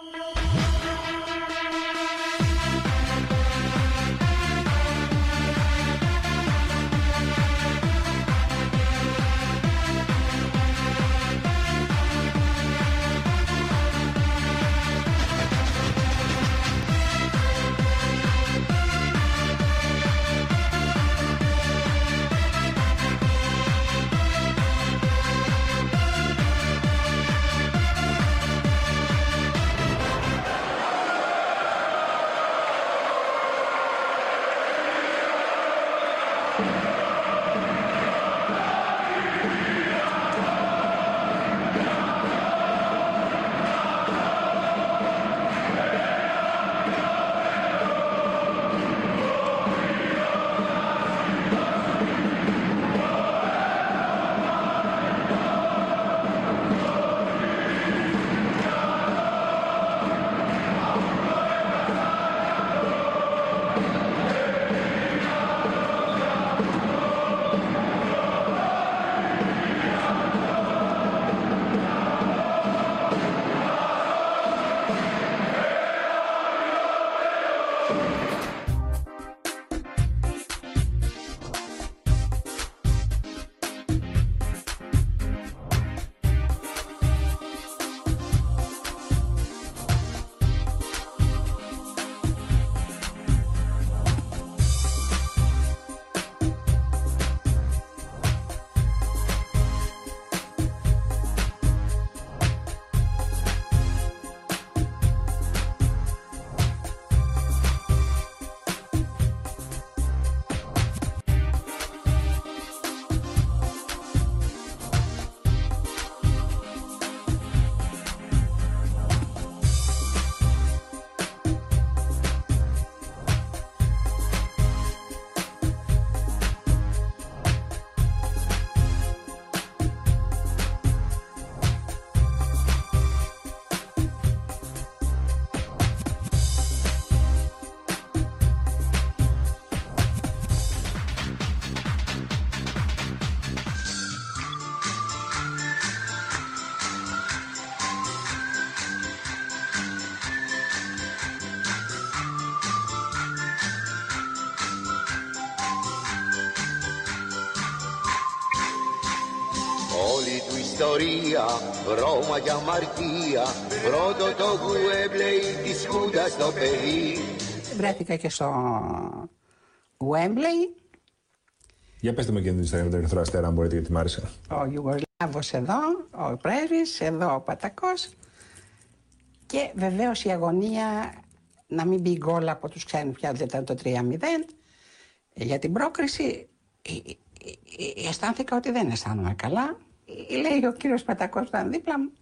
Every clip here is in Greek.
No. Όλη του ιστορία, Ρώμα για αμαρτία Πρώτο το Γουέμπλεϊ της Χούντας στο παιδί. Βρέθηκα και στο Wembley, Για πετε μου και την ιστορία με τον Ερυθρό Αστέρα, αν μπορείτε, γιατί μ' άρεσε. ο Ιουγκοσλάβος εδώ, ο πρέσβης, εδώ ο Πατακός. Και βεβαίως η αγωνία να μην μπει γκολ από τους ξένους πια, δεν ήταν το 3-0 για την πρόκριση ε, ε, ε, αισθάνθηκα ότι δεν αισθάνομαι καλά. Ε, Λέει ο κύριος Πατακός που ήταν δίπλα μου,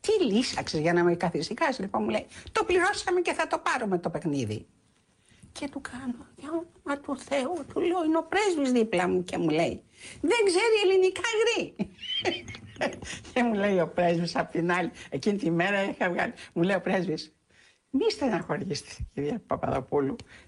τι λύσαξες για να με καθησυχάσεις. Λοιπόν μου λέει, το πληρώσαμε και θα το πάρουμε το παιχνίδι. Και του κάνω, για όνομα του Θεού, του λέω, είναι ο πρέσβης δίπλα μου και μου λέει, δεν ξέρει ελληνικά γρή. και μου λέει ο πρέσβης απ' την άλλη, εκείνη τη μέρα είχα βγάλει, μου λέει ο πρέσβης, μη στεναχωρήσετε κυρία Παπαδοπούλου,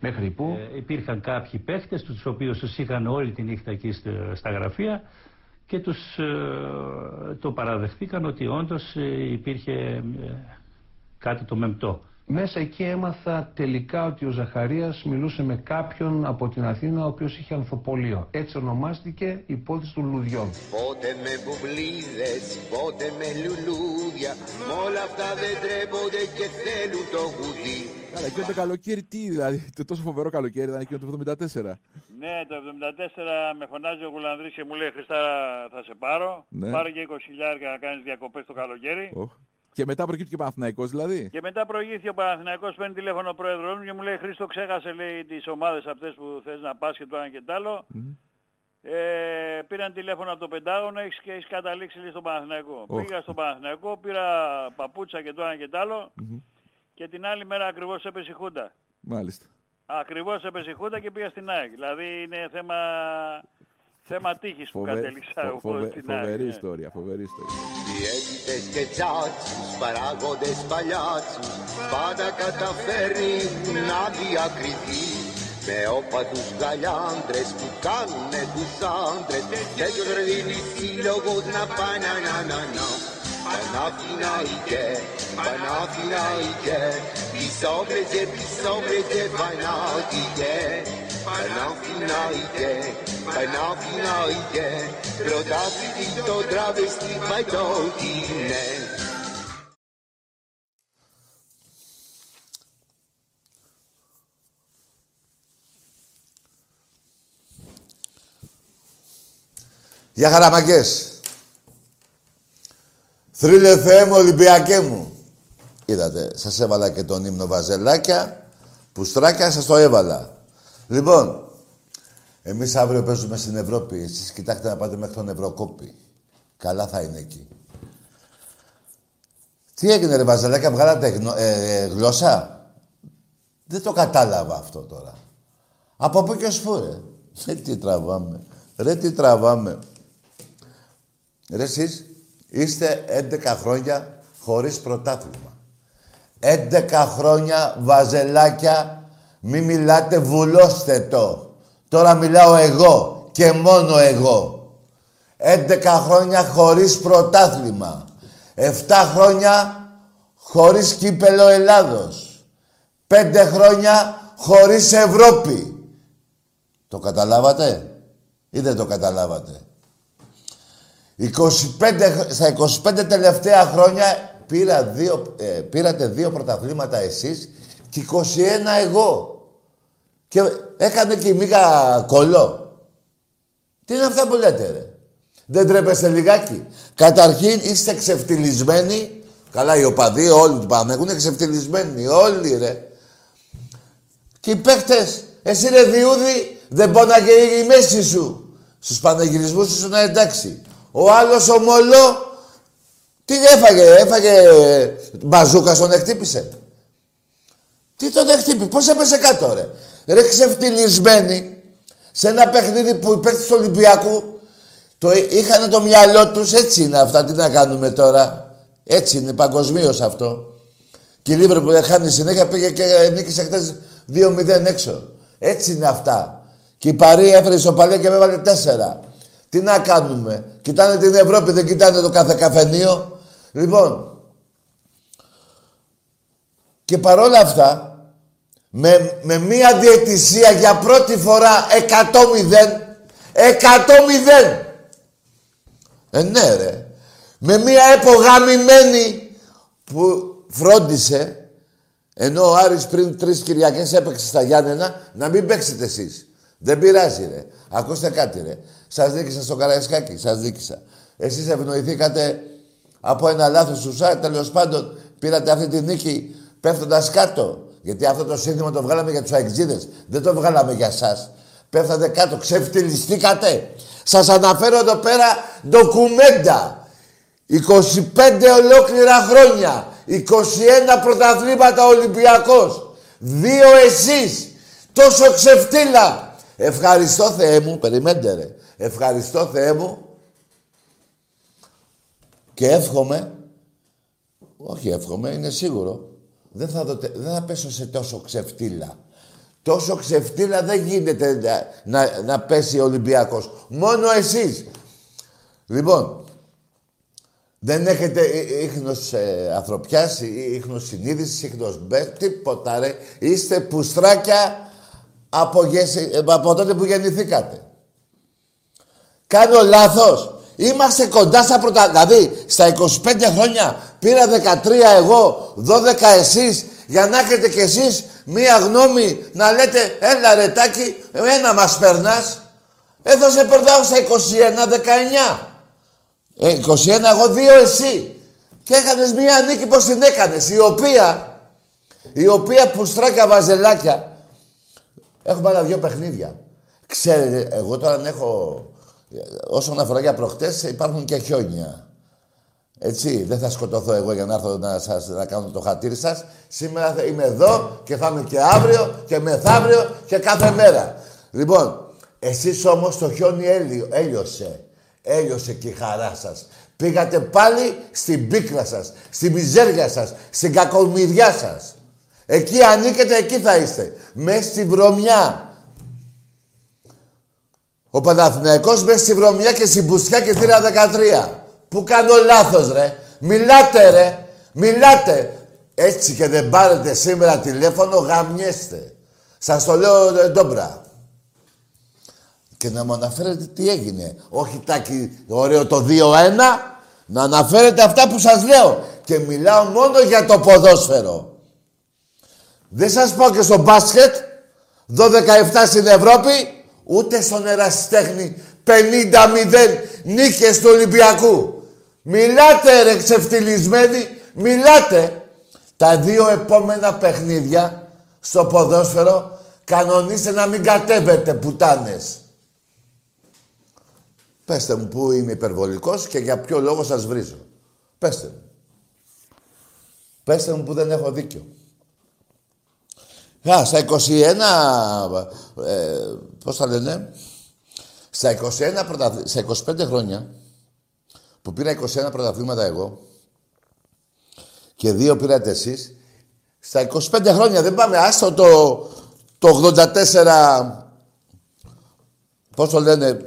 μέχρι που. Ε, υπήρχαν κάποιοι παίχτες τους οποίους τους είχαν όλη τη νύχτα εκεί στα- στα γραφεία και τους ε, το παραδεχτήκαν ότι όντως ε, υπήρχε ε, κάτι το μεμπτό. Μέσα εκεί έμαθα τελικά ότι ο Ζαχαρίας μιλούσε με κάποιον από την Αθήνα ο οποίος είχε ανθοπολείο. Έτσι ονομάστηκε η υπόθεση των λουδιών. Πότε με μπουμπλίδες, πότε με λουλούδια Μ' όλα αυτά δεν τρέπονται και θέλουν το γουδί Καλά, εκείνο το καλοκαίρι τι, δηλαδή, το τόσο φοβερό καλοκαίρι ήταν εκείνο το 74. Ναι, το 74 με φωνάζει ο Γουλανδρής και μου λέει Χριστά θα σε πάρω. Ναι. Πάρε και 20 χιλιάρια να κάνεις διακοπές το καλοκαίρι. Οχ. Και μετά προκύπτει και ο Παναθηναϊκός δηλαδή. Και μετά προηγήθηκε ο Παναθηναϊκός, παίρνει τηλέφωνο ο πρόεδρος μου και μου λέει Χρήστο ξέχασε λέει τις ομάδες αυτές που θες να πας και το ένα και το άλλο. Ε, πήραν τηλέφωνο από το Πεντάγωνο έχεις, και έχεις καταλήξει λέει, στον Παναθηναϊκό. Οχ. Πήγα στον Παναθηναϊκό, πήρα παπούτσα και το ένα και το άλλο και την άλλη μέρα ακριβώς έπεσε η Χούντα. Μάλιστα. Ακριβώς έπεσε η Χούντα και πήγα στην ΑΕΚ. Δηλαδή είναι θέμα, θέμα τύχης που Φοβε- κατέληξα φο- εγώ φοβε- στην ΑΕΚ. Φοβερή ναι. ιστορία, φοβερή ιστορία. Διαίτητες και τσάτσους, παράγοντες παλιάτσους Πάντα καταφέρνει να διακριθεί Με όπατους γαλιάντρες που κάνουνε τους άντρες Τέτοιος ρεδίνης σύλλογος να πάει να να να να Παναθηναϊκέ, Παναθηναϊκέ Πισόβρεζε, πισόβρεζε, Παναθηναϊκέ Παναθηναϊκέ, Παναθηναϊκέ Πρωτάθλητη το τραβεστή παϊτό είναι Για χαραμαγκές. Θρύλε Θεέ μου, Ολυμπιακέ μου. Είδατε, σας έβαλα και τον ύμνο Βαζελάκια, που στράκια σας το έβαλα. Λοιπόν, εμείς αύριο παίζουμε στην Ευρώπη. Εσείς κοιτάξτε να πάτε μέχρι τον Ευρωκόπη. Καλά θα είναι εκεί. Τι έγινε ρε Βαζελάκια, βγάλατε γνω- ε, ε, γλώσσα; Δεν το κατάλαβα αυτό τώρα. Από πού και ως πού, ρε; Ρε τι τραβάμε. Ρε τι τραβάμε. Ρε εσείς είστε 11 χρόνια χωρίς πρωτάθλημα. 11 χρόνια βαζελάκια, μη μιλάτε, βουλώστε το. Τώρα μιλάω εγώ και μόνο εγώ. 11 χρόνια χωρίς πρωτάθλημα. 7 χρόνια χωρίς κύπελο Ελλάδος. 5 χρόνια χωρίς Ευρώπη. Το καταλάβατε ή δεν το καταλάβατε; 25, χ- στα 25 τελευταία χρόνια πήρα δύο, ε, πήρατε δύο πρωταθλήματα εσείς και 21 εγώ. Και έκανε και η Μίκα κολό. Τι είναι αυτά που λέτε ρε; Δεν τρέπεστε λιγάκι; Καταρχήν είστε ξεφτυλισμένοι. Καλά οι οπαδοί όλοι του Παναγού είναι ξεφτυλισμένοι. Όλοι ρε. Και οι παίχτες, εσύ ρε Διούδη, δεν πόναγε η μέση σου. Στους πανεγυρισμούς ήσουν εντάξει. Ο άλλος ο Μολό, τι έφαγε, έφαγε μπαζούκα στον εκτύπησε. Τι τον εκτύπη, πώς έπεσε κάτω ρε. Ρε ξεφτυλισμένοι, σε ένα παιχνίδι που οι παίκτες του Ολυμπιακού το είχαν το μυαλό τους, έτσι είναι αυτά, τι να κάνουμε τώρα. Έτσι είναι παγκοσμίως αυτό. Και η Λίβερπουλ χάνει συνέχεια, πήγε και νίκησε χτες 2-0 έξω. Έτσι είναι αυτά. Και η Παρή έφερε ισοπαλία και με έβαλε 4. Τι να κάνουμε. Κοιτάνε την Ευρώπη, δεν κοιτάνε το κάθε καφενείο. Λοιπόν, και παρόλα αυτά, με, με μία διαιτησία για πρώτη φορά 100-0, 100-0. Ε, ναι ρε. Με μία επογαμημένη που φρόντισε, ενώ ο Άρης πριν τρεις Κυριακές έπαιξε στα Γιάννενα, να μην παίξετε εσείς. Δεν πειράζει ρε. Ακούστε κάτι ρε. Σας δίκησα στο Καραϊσκάκι, σας δίκησα. Εσείς ευνοηθήκατε από ένα λάθος του ΣΑΡ, τέλος πάντων πήρατε αυτή τη νίκη πέφτοντας κάτω. Γιατί αυτό το σύνθημα το βγάλαμε για τους αεξίδες. Δεν το βγάλαμε για σας. Πέφτατε κάτω, ξεφτυλιστήκατε. Σας αναφέρω εδώ πέρα ντοκουμέντα. 25 ολόκληρα χρόνια. 21 πρωταθλήματα Ολυμπιακός. Δύο εσείς. Τόσο ξεφτύλα. Ευχαριστώ Θεέ μου. Περιμέντε ρε. Ευχαριστώ Θεέ μου. Και εύχομαι. Όχι εύχομαι, είναι σίγουρο. Δεν θα, δω, δεν θα πέσω σε τόσο ξεφτύλα. Τόσο ξεφτύλα δεν γίνεται να, να, να πέσει ο Ολυμπιακός. Μόνο εσείς. Λοιπόν, δεν έχετε ί- ίχνος ε, ανθρωπιάς, ί- ίχνος συνείδησης, ίχνος μπε, τίποτα ρε. Είστε πουστράκια από, γεση- ε, από τότε που γεννηθήκατε. Κάνω λάθος. Είμαστε κοντά στα πρώτα... Δηλαδή, στα 25 χρόνια πήρα 13 εγώ, 12 εσείς, για να έχετε κι εσείς μία γνώμη να λέτε «Έλα ρε Τάκη, ένα μας περνάς». Εδώ σε περνάω στα 21, 19. Ε, 21 εγώ, δύο εσύ. Και έκανες μία νίκη πως την έκανες, η οποία, η οποία πουστράκια βαζελάκια, έχουμε άλλα δυο παιχνίδια. Ξέρετε, εγώ τώρα αν έχω, όσον αφορά για προχτές, υπάρχουν και χιόνια. Έτσι, δεν θα σκοτωθώ εγώ για να έρθω να, σας, να κάνω το χατήρι σας. Σήμερα θα είμαι εδώ και θα είμαι και αύριο και μεθαύριο και κάθε μέρα. Λοιπόν, εσείς όμως το χιόνι έλιο, έλειωσε. Έλειωσε και η χαρά σας. Πήγατε πάλι στην πίκρα σας, στη μιζέρια σας, στην κακομοιριά σας. Εκεί ανήκετε, εκεί θα είστε. Μέσα στη βρωμιά. Ο Παναθηναϊκός μέσα στη βρωμιά και στην πουστιά και θύρα 13. Πού κάνω λάθος ρε. Μιλάτε ρε. Μιλάτε. Έτσι και δεν πάρετε σήμερα τηλέφωνο, γαμιέστε. Σας το λέω ε, ντόμπρα. Και να μου αναφέρετε τι έγινε. Όχι τάκι ωραίο το 2-1. Να αναφέρετε αυτά που σας λέω. Και μιλάω μόνο για το ποδόσφαιρο. Δεν σας πω και στο μπάσκετ. 12-7 στην Ευρώπη. Ούτε στον ερασιτέχνη 50-0 νίκες του Ολυμπιακού. Μιλάτε ρε ξεφτυλισμένοι. Μιλάτε. Τα δύο επόμενα παιχνίδια στο ποδόσφαιρο κανονίστε να μην κατέβετε πουτάνες. Πέστε μου που είμαι υπερβολικός και για ποιο λόγο σας βρίζω. Πέστε μου. Πέστε μου που δεν έχω δίκιο. Α, στα 21, ε, πώς θα λένε, στα 21 πρωτα... στα 25 χρόνια που πήρα 21 πρωταθλήματα εγώ και δύο πήρατε εσείς, στα 25 χρόνια δεν πάμε, άστο το, το 84, πώς το λένε,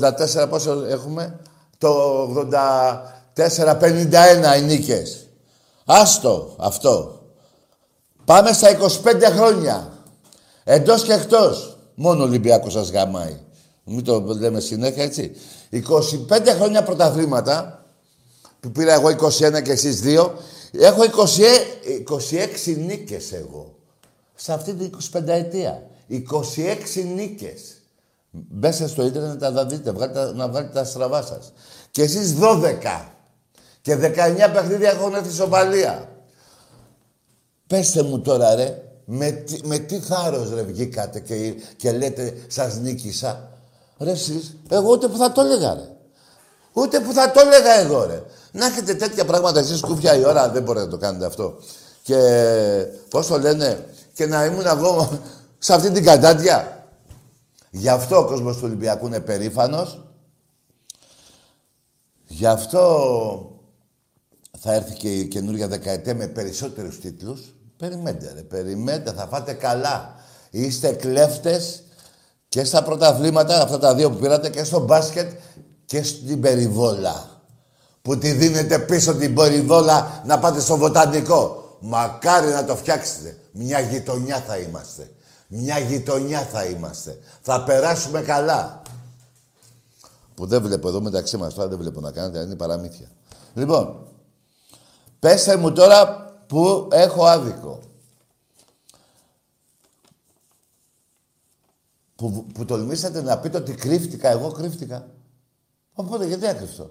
84 πόσο έχουμε, το 84, 51 οι νίκες. Άστο αυτό. Πάμε στα 25 χρόνια. Εντός και εκτός. Μόνο ο Ολυμπιακός σας γαμάει. Μην το λέμε συνέχεια έτσι. 25 χρόνια πρωταθλήματα, που πήρα εγώ 21 και εσείς 2, έχω 26 νίκες εγώ. Σε αυτή την 25 ετία. 26 νίκες. Μπέστε στο ίντερνετ να τα δείτε, βγάλτε, να βγάλετε τα στραβά σας. Και εσείς 12. Και 19 παιχνίδια έχουν έρθει σοβαλία. Πέστε μου τώρα ρε, με, τι- με τι θάρρος ρε βγήκατε και, και λέτε σας νίκησα. Ρε εσείς, εγώ ούτε που θα το έλεγα ρε. Ούτε που θα το έλεγα εγώ ρε. Να έχετε τέτοια πράγματα εσείς κούφια η ώρα, δεν μπορείτε να το κάνετε αυτό. Και πώς το λένε, και να ήμουν εγώ σε αυτή την κατάντια. Γι' αυτό ο κόσμος του Ολυμπιακού είναι περήφανος. Γι' αυτό θα έρθει και η καινούργια δεκαετία με περισσότερους τίτλους. Περιμένετε ρε, περιμένετε, θα φάτε καλά. Είστε κλέφτες και στα πρωταθλήματα, αυτά τα δύο που πήρατε, και στο μπάσκετ και στην περιβόλα. Που τη δίνετε πίσω την περιβόλα να πάτε στο βοτανικό. Μακάρι να το φτιάξετε. Μια γειτονιά θα είμαστε. Μια γειτονιά θα είμαστε. Θα περάσουμε καλά. Που δεν βλέπω εδώ μεταξύ μας, τώρα δεν βλέπω να κάνετε, είναι παραμύθια. Λοιπόν, πέστε μου τώρα που έχω άδικο. Που, που τολμήσατε να πείτε ότι κρύφτηκα, εγώ κρύφτηκα. Οπότε γιατί να κρυφτώ.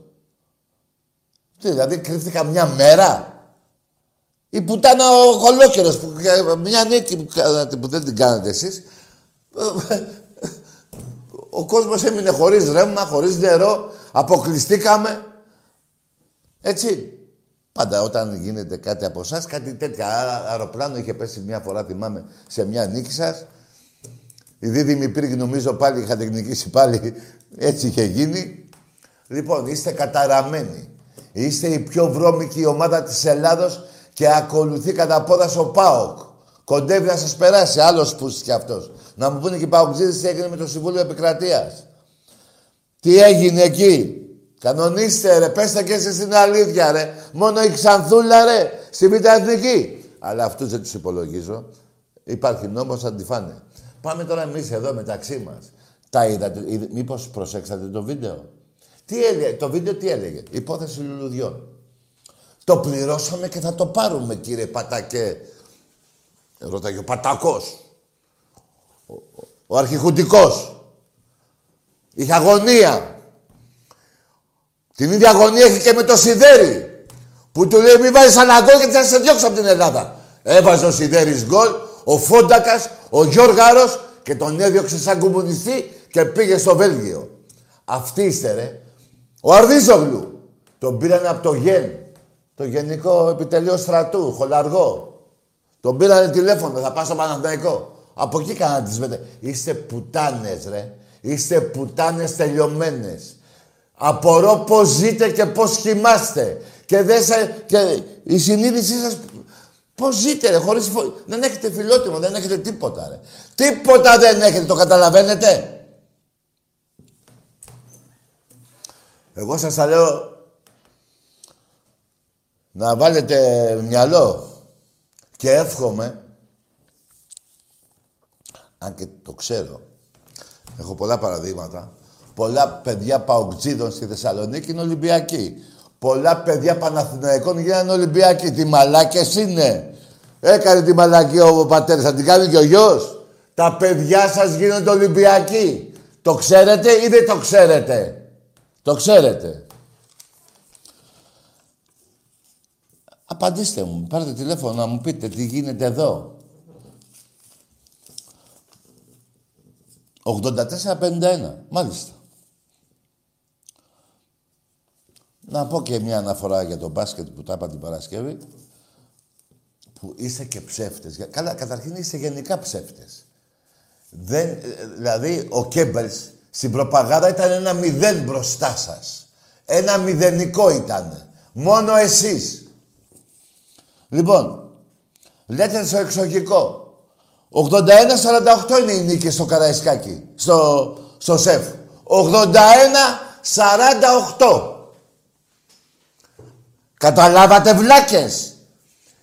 Τι, δηλαδή κρύφτηκα μια μέρα; Η πουτάνα ο κολόκερος που μια νίκη που, κάνατε, που δεν την κάνατε εσείς. Ο κόσμος έμεινε χωρίς ρεύμα, χωρίς νερό, αποκλειστήκαμε. Έτσι. Πάντα όταν γίνεται κάτι από εσάς, κάτι τέτοια. Άρα, αεροπλάνο είχε πέσει μια φορά, θυμάμαι, σε μια νίκη σας. Η δίδυμη πύργη νομίζω πάλι είχατε νικήσει πάλι. Έτσι είχε γίνει. Λοιπόν, είστε καταραμένοι. Είστε η πιο βρώμικη ομάδα της Ελλάδος και ακολουθεί κατά πόδας ο ΠΑΟΚ. Κοντεύει να σας περάσει, άλλος πούστης κι αυτός. Να μου πούνε και οι ΠΑΟΚτζίδες τι έγινε με το Συμβούλιο Επικρατείας. Τι έγινε εκεί; Κανονίστε ρε, πέστε και εσείς την αλήθεια ρε. Μόνο η Ξανθούλα ρε, στη Β' Εθνική. Αλλά αυτούς δεν τους υπολογίζω. Υπάρχει νόμος, θα τη φάνε. Πάμε τώρα εμείς εδώ μεταξύ μας. Τα είδατε, είδε- μήπως προσέξατε το βίντεο; Τι έλεγε, το βίντεο τι έλεγε; Υπόθεση λουλουδιών. Το πληρώσαμε και θα το πάρουμε κύριε Πατακέ. Ρώταγε ο Πατακός. Ο, ο, ο αρχιχουντικός. Είχε αγωνία. Την ίδια αγωνία έχει και με το Σιδέρι. Που του λέει μη βάζεις ένα γκολ και θα σε διώξω από την Ελλάδα. Έβαζε ο Σιδέρης γκολ, ο Φόντακας, ο Γιώργαρος και τον έδιωξε σαν κομμουνιστή και πήγε στο Βέλγιο. Αυτή είστε ρε. Ο Αρδίζογλου. Τον πήρανε από το ΓΕΝ, το Γενικό Επιτελείο Στρατού, χολαργό. Τον πήρανε τηλέφωνο, θα πάω στο Παναθηναϊκό. Από εκεί κάνανε τις μετα... Είστε πουτάνες, ρε. Είστε πουτάνες τελειωμένες. Απορώ πώς ζείτε και πώς κοιμάστε. Και, δεν σε... και η συνείδησή σας πώς ζείτε, ρε, χωρίς... φο- Δεν έχετε φιλότιμο, δεν έχετε τίποτα, ρε. Τίποτα δεν έχετε, το καταλαβαίνετε. Εγώ σας τα λέω να βάλετε μυαλό και εύχομαι αν και το ξέρω έχω πολλά παραδείγματα πολλά παιδιά παοκτζίδων στη Θεσσαλονίκη είναι Ολυμπιακοί. Πολλά παιδιά Παναθηναϊκών γίνανε Ολυμπιακοί. Τι μαλάκες είναι. Έκανε τη μαλακή ο πατέρας θα την κάνει και ο γιος. Τα παιδιά σας γίνονται Ολυμπιακοί. Το ξέρετε ή δεν το ξέρετε; Το ξέρετε. Απαντήστε μου, πάρτε τηλέφωνο να μου πείτε τι γίνεται εδώ. 84-51, μάλιστα. Να πω και μια αναφορά για το μπάσκετ που τα είπα την Παρασκευή. Που είστε και ψεύτες. Για- Καλά, καταρχήν είστε γενικά ψεύτες. Δεν, ε, δηλαδή, ο Κέμπελς στην προπαγάνδα ήταν ένα μηδέν μπροστά σας. Ένα μηδενικό ήταν. Μόνο εσείς. Λοιπόν, λέτε στο εξοχικό. 81-48 είναι η νίκη στο Καραϊσκάκι, στο, στο ΣΕΦ. 81-48. Καταλάβατε βλάκες;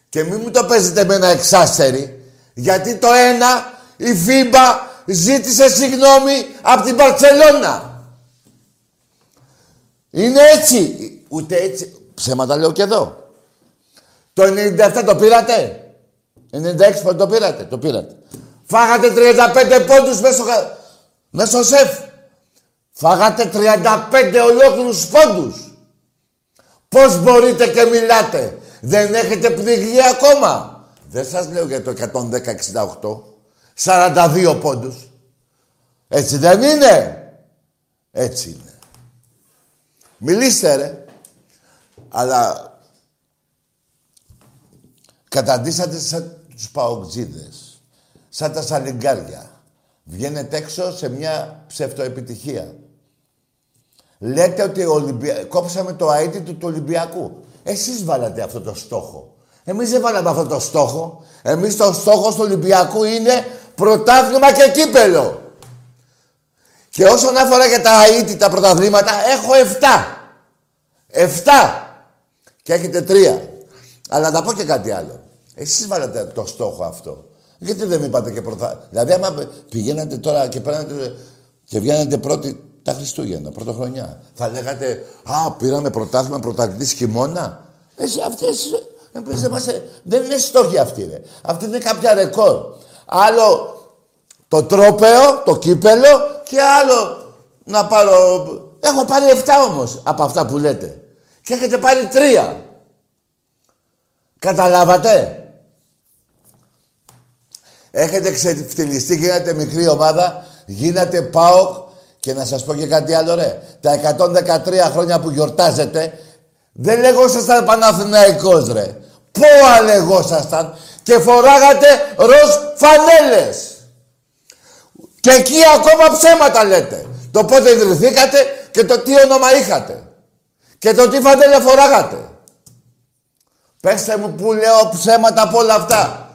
Και μην μου το παίζετε με ένα εξάστερι. Γιατί το ένα η FIBA ζήτησε συγγνώμη από την Μπαρτσελόνα. Είναι έτσι. Ούτε έτσι. Ψέματα λέω και εδώ. Το 97 το πήρατε; 96 πότε το πήρατε; Το πήρατε. Φάγατε 35 πόντους μέσα στο, κα- μέσα στο σεφ. Φάγατε 35 ολόκληρους πόντους. Πώς μπορείτε και μιλάτε; Δεν έχετε πνιγεί ακόμα. Δεν σας λέω για το 110-68. 42 πόντους. Έτσι δεν είναι; Έτσι είναι. Μιλήστε ρε. Αλλά καταντήσατε σαν τους παοκτζίδες. Σαν τα σαλιγκάρια. Βγαίνετε έξω σε μια ψευτοεπιτυχία. Λέτε ότι ο Ολυμπια... κόψαμε το αίτητο του, του Ολυμπιακού. Εσείς βάλατε αυτό το στόχο. Εμείς δεν βάλαμε αυτό το στόχο. Εμείς το στόχος του Ολυμπιακού είναι πρωτάθλημα και κύπελο. Και όσον αφορά για τα αίτητα πρωταθλήματα, έχω 7. 7. Και έχετε 3. Αλλά να πω και κάτι άλλο. Εσείς βάλατε το στόχο αυτό. Γιατί δεν είπατε και πρωτά. Δηλαδή, άμα πηγαίνατε τώρα και παίρνατε και βγαίνατε πρώτοι τα Χριστούγεννα, πρωτοχρονιά, θα λέγατε Α, πήραμε πρωτάθλημα πρωταθλητής χειμώνα. Εσύ αυτές εμείς δεν, μας, δεν είναι στόχοι αυτοί, ρε. Αυτή είναι κάποια ρεκόρ. Άλλο το τρόπεο, το κύπελο και άλλο να πάρω... Έχω πάρει 7 όμως από αυτά που λέτε. Και έχετε πάρει 3. Καταλάβατε; Έχετε ξεφτυλιστεί, γίνατε μικρή ομάδα, γίνατε ΠΑΟΚ και να σας πω και κάτι άλλο ρε. Τα 113 χρόνια που γιορτάζετε δεν λεγόσασταν Παναθηναϊκός ρε. Πόα λεγόσασταν και φοράγατε ροζ φανέλες. Και εκεί ακόμα ψέματα λέτε. Το πότε ιδρυθήκατε και το τι όνομα είχατε. Και το τι φανέλα φοράγατε. Πέστε μου που λέω ψέματα από όλα αυτά.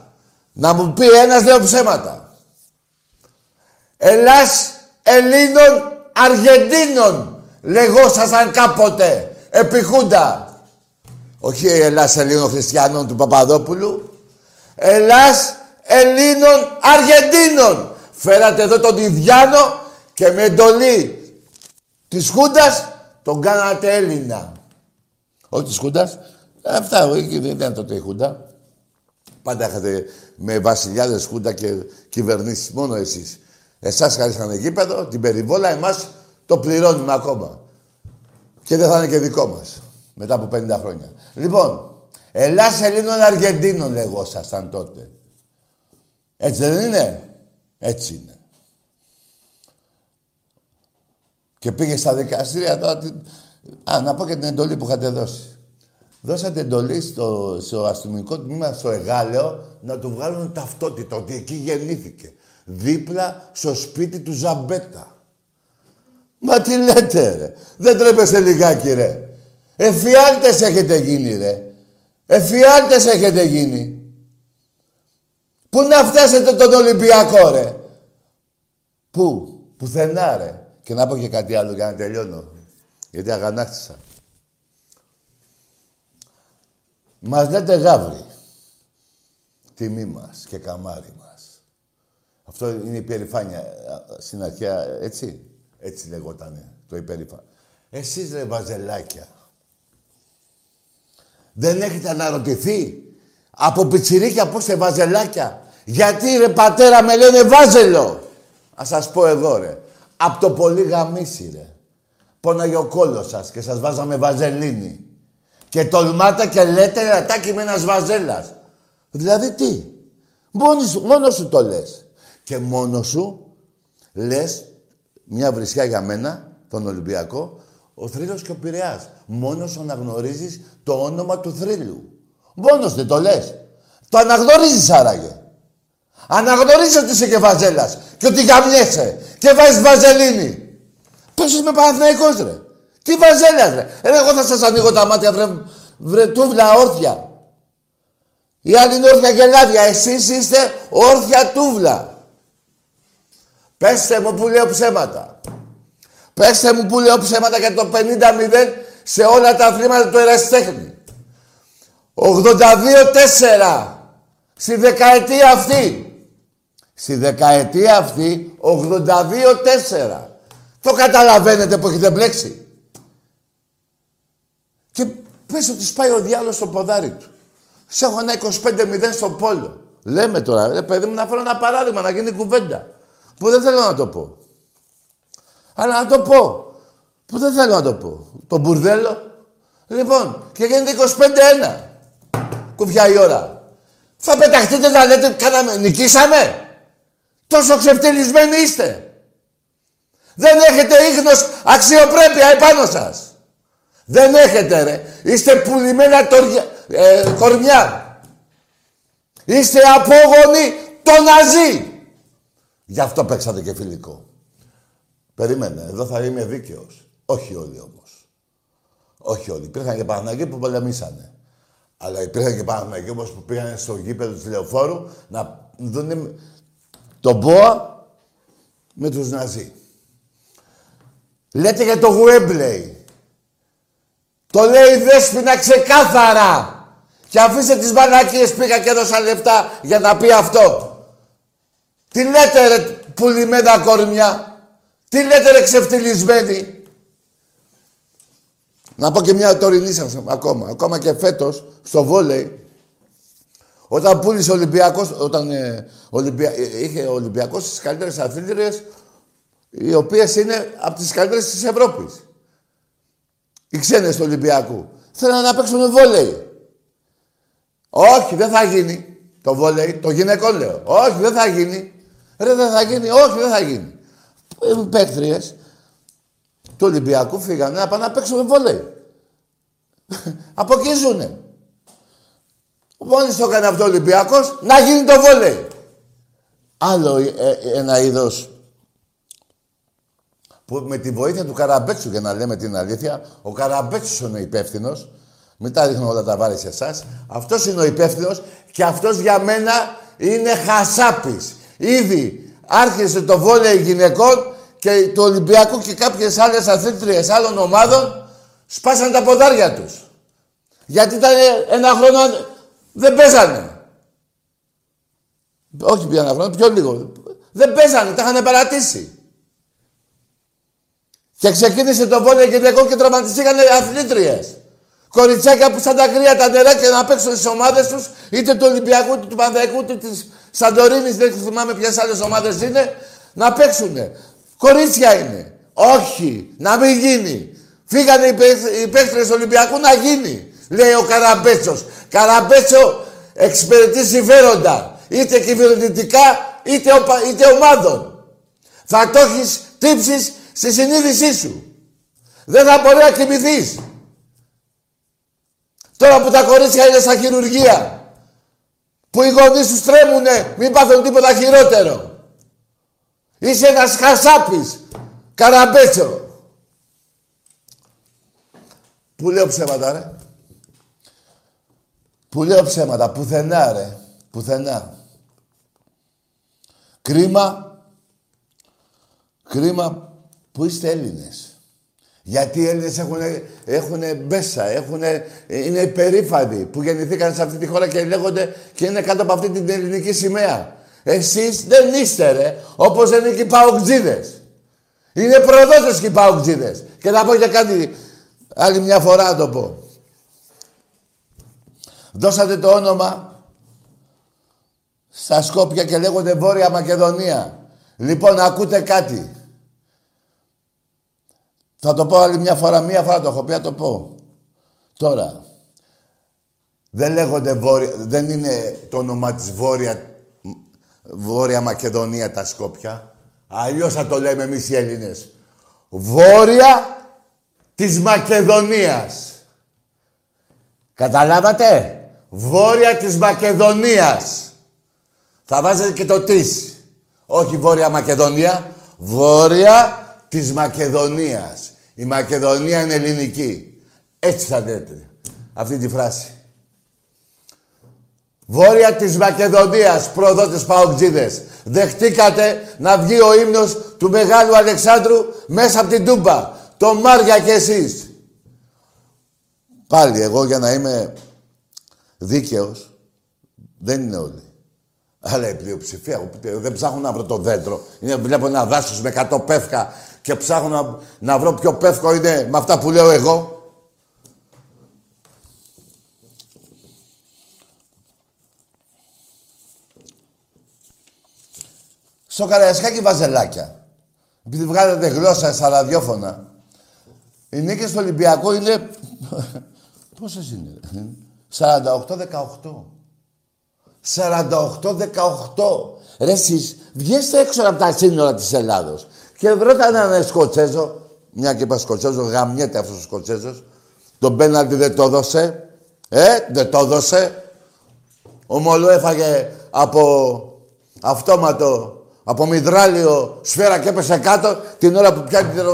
Να μου πει ένας λέω ψέματα. Ελλάς Ελλήνων Αργεντίνων λεγόσασταν κάποτε επί Χούντα. Όχι Ελλάς Ελλήνων Χριστιανών του Παπαδόπουλου. Ελλάς Ελλήνων Αργεντίνων. Φέρατε εδώ τον Ιδιάνο και με εντολή της Χούντας τον κάνατε Έλληνα. Όχι της Χούντας. Αυτά, όχι, δεν ήταν τότε η Χούντα. Πάντα είχατε με βασιλιάδες Χούντα και κυβερνήσεις, μόνο εσείς. Εσάς χαρίσανε γήπεδο, την περιβόλα, εμάς το πληρώνουμε ακόμα. Και δεν θα είναι και δικό μας, μετά από 50 χρόνια. Λοιπόν, Ελλάς Ελλήνων Αργεντίνων λεγόσασταν τότε. Έτσι δεν είναι; Έτσι είναι. Και πήγε στα δικαστήρια τώρα, τι, Α, να πω και την εντολή που είχατε δώσει. Δώσατε εντολή στο, στο αστυνομικό τμήμα στο Εγάλεο να του βγάλουν ταυτότητα, ότι εκεί γεννήθηκε. Δίπλα στο σπίτι του Ζαμπέτα. Μα τι λέτε ρε. Δεν τρέπεστε λιγάκι ρε. Εφιάλτες έχετε γίνει ρε. Εφιάλτες έχετε γίνει. Πού να φτάσετε τον Ολυμπιακό ρε. Πού. Πουθενά ρε. Και να πω και κάτι άλλο για να τελειώνω. Γιατί αγανάκτησα. Μας λέτε γάβρι. Τιμή μας και καμάρι μας. Αυτό είναι η περηφάνεια στην αρχαία, έτσι. Έτσι λεγότανε το υπερήφανο. Εσείς ρε βαζελάκια. Δεν έχετε αναρωτηθεί από πιτσιρίκια πώς είστε βαζελάκια; Γιατί ρε πατέρα με λένε βάζελο; Ας σας πω εδώ ρε. Απ' το πολύ γαμίσι ρε. Πόναγε ο κόλλος σας και σας βάζαμε βαζελίνη. Και τολμάτε και λέτε ρατάκι με ένας βαζέλας. Δηλαδή τι; Μόνος, μόνος σου το λες. Και μόνο σου λες μια βρισιά για μένα, τον Ολυμπιακό, ο θρύλος και ο Πειραιάς. Μόνος αναγνωρίζεις το όνομα του θρύλου. Μόνος δεν το λες. Το αναγνωρίζεις άραγε. Αναγνωρίζεις ότι είσαι και βαζέλας και ότι γαμιέσαι και βάζεις βαζελίνη. Πώς είσαι με Παναθηναϊκός ρε. Τι βαζέλας ρε. Ε, εγώ θα σας ανοίγω τα μάτια βρε, βρε τούβλα όρθια. Η άλλη είναι όρθια γελάδια. Εσείς είστε όρθια τούβλα. Πέστε μου που λέω ψέματα. Πέστε μου που λέω ψέματα για το 50-0 σε όλα τα αθλήματα του ερασιτέχνη. 82-4 στη δεκαετία αυτή. Στη δεκαετία αυτή 82-4. Το καταλαβαίνετε που έχετε μπλέξει. Και πες ότι σπάει ο διάλογος στο ποδάρι του. Σε έχω ένα 25-0 στο πόλο. Λέμε τώρα, ρε παιδί μου, να φέρω ένα παράδειγμα, να γίνει κουβέντα. Που δεν θέλω να το πω. Αλλά να το πω. Που δεν θέλω να το πω. Το μπουρδέλο. Λοιπόν, και γίνεται 25-1. Κουβιά η ώρα. Θα πεταχτείτε να λέτε, κάναμε, νικήσαμε. Τόσο ξεφτυλισμένοι είστε. Δεν έχετε ίχνος αξιοπρέπεια επάνω σας. Δεν έχετε ρε. Είστε πουλημένα τορια, ε, κορμιά. Είστε απόγονοι το ναζί. Γι' αυτό παίξατε και φιλικό. Περίμενε, εδώ θα είμαι δίκαιος. Όχι όλοι όμως. Όχι όλοι. Υπήρχαν και Παναγοί που πολεμήσανε. Αλλά υπήρχαν και Παναγοί όμως που πήγαν στο γήπεδο του λεωφόρου να δουν τον ΠΟΑ με τους Ναζί. Λέτε για το Γουέμπλεϊ. Το λέει η Δέσποινα ξεκάθαρα. Και αφήστε τις μαλακίες πήγα και έδωσα λεφτά για να πει αυτό. Τι λέτε ρε πουλημένα κορμιά. Τι λέτε ρε ξεφτυλισμένοι. Να πω και μια τωρινή σας ακόμα. Ακόμα και φέτος στο βόλεϊ όταν πούλησε ο Ολυμπιακός, όταν ε, Ολυμπια... Ε, είχε ο Ολυμπιακός τις καλύτερες αθλήτριες οι οποίες είναι από τις καλύτερες της Ευρώπης. Οι ξένες του Ολυμπιακού. Θέλουν να παίξουν βόλεϊ. Όχι, δεν θα γίνει το βόλεϊ. Το γυναικό λέω. Όχι, δεν θα γίνει. Ρε, δεν θα γίνει. Όχι, δεν θα γίνει. Οι παίκτριες του Ολυμπιακού φύγανε να πάνε να παίξουν βόλεϊ. Από εκεί ζουνε. Μόλις το έκανε αυτό ο Ολυμπιακός, να γίνει το βόλεϊ. Άλλο ε, ε, ένα είδος που με τη βοήθεια του Καραμπέτσου, για να λέμε την αλήθεια, ο Καραμπέτσος είναι υπεύθυνος. Μην τα ρίχνω όλα τα βάρη σε εσάς. Αυτός είναι ο υπεύθυνος και αυτός για μένα είναι χασάπης. Ήδη άρχισε το βόλεϊ γυναικών και το Ολυμπιακό και κάποιες άλλες αθλήτριες άλλων ομάδων σπάσαν τα ποδάρια τους. Γιατί ήταν ένα χρόνο δεν παίζανε. Όχι πια ένα χρόνο, πιο λίγο. Δεν παίζανε, τα είχαν παρατήσει. Και ξεκίνησε το βόλιο γυναικών και τραυματιστήκαν αθλήτριες. Κοριτσάκια που σαν τα κρύα τα νεράκια να παίξουν στις ομάδες τους, είτε του Ολυμπιακού, είτε του Πανδαϊκού, είτε της Σαντορίνης, δεν θυμάμαι ποιες άλλες ομάδες είναι, να παίξουν. Κορίτσια είναι. Όχι, να μην γίνει. Φύγανε οι παίχτες του Ολυμπιακού να γίνει, λέει ο Καραμπέτσος. Καραμπέτσο εξυπηρετεί συμφέροντα, είτε κυβερνητικά, είτε, είτε ομάδων. Θα το έχεις τύψεις στη συνείδησή σου. Δεν θα μπορεί να κοιμηθείς. Τώρα που τα κορίτσια είναι στα χειρουργεία. Που οι γονείς τους τρέμουνε, μην πάθουν τίποτα χειρότερο. Είσαι ένας χασάπης. Καραμπέτσο. Πού λέω ψέματα, ρε. Πού λέω ψέματα. Πουθενά, ρε. Πουθενά. Κρίμα. Κρίμα που είστε Έλληνες. Γιατί οι Έλληνες έχουν, έχουνε μπέσα, έχουνε, είναι υπερήφανοι που γεννηθήκαν σε αυτή τη χώρα και λέγονται και είναι κάτω από αυτή την ελληνική σημαία. Εσείς δεν είστε ρε, όπως δεν είναι και οι παοκτζίδες. Είναι προδότες και οι παοκτζίδες. Και να πω και κάτι άλλη μια φορά να το πω. Δώσατε το όνομα στα Σκόπια και λέγονται Βόρεια Μακεδονία. Λοιπόν, ακούτε κάτι. Θα το πω άλλη μια φορά, μία φορά το έχω πει, θα το πω. Τώρα, δεν λέγονται Βόρεια, δεν είναι το όνομα της Βόρεια, Βόρεια Μακεδονία τα Σκόπια. Αλλιώς θα το λέμε εμείς οι Έλληνες. Βόρεια της Μακεδονίας. Καταλάβατε; Βόρεια της Μακεδονίας. Θα βάζετε και το της. Όχι Βόρεια Μακεδονία. Βόρεια της Μακεδονίας. Η Μακεδονία είναι ελληνική. Έτσι θα λέτε αυτή τη φράση. Βόρεια της Μακεδονίας, προδότες παοκτζίδες. Δεχτήκατε να βγει ο ύμνος του Μεγάλου Αλεξάνδρου μέσα από την Τούμπα. Το Μάρια κι εσείς. Πάλι εγώ για να είμαι δίκαιος, δεν είναι όλοι. Αλλά η πλειοψηφία, δεν ψάχνω να βρω το δέντρο. Είναι, βλέπω ένα δάσος με 100 πεύκα και ψάχνω να, να βρω ποιο πεύκο είναι με αυτά που λέω εγώ. Στο Καραϊσκάκι βαζελάκια. Επειδή βγάλετε γλώσσα στα ραδιόφωνα. Οι νίκες του Ολυμπιακού είναι... Πόσες είναι, 48-18. 48-18. Ρε εσείς, βγαίνετε έξω από τα σύνορα της Ελλάδος. Και ρώτα έναν Σκοτσέζο, μια και είπα Σκοτσέζος, γαμιέται αυτός ο Σκοτσέζος. Τον πέναλτι δεν το έδωσε. Ε, δεν το έδωσε. Ο Μολό έφαγε από αυτόματο, από μυδράλιο σφαίρα και έπεσε κάτω την ώρα που πιάνει την,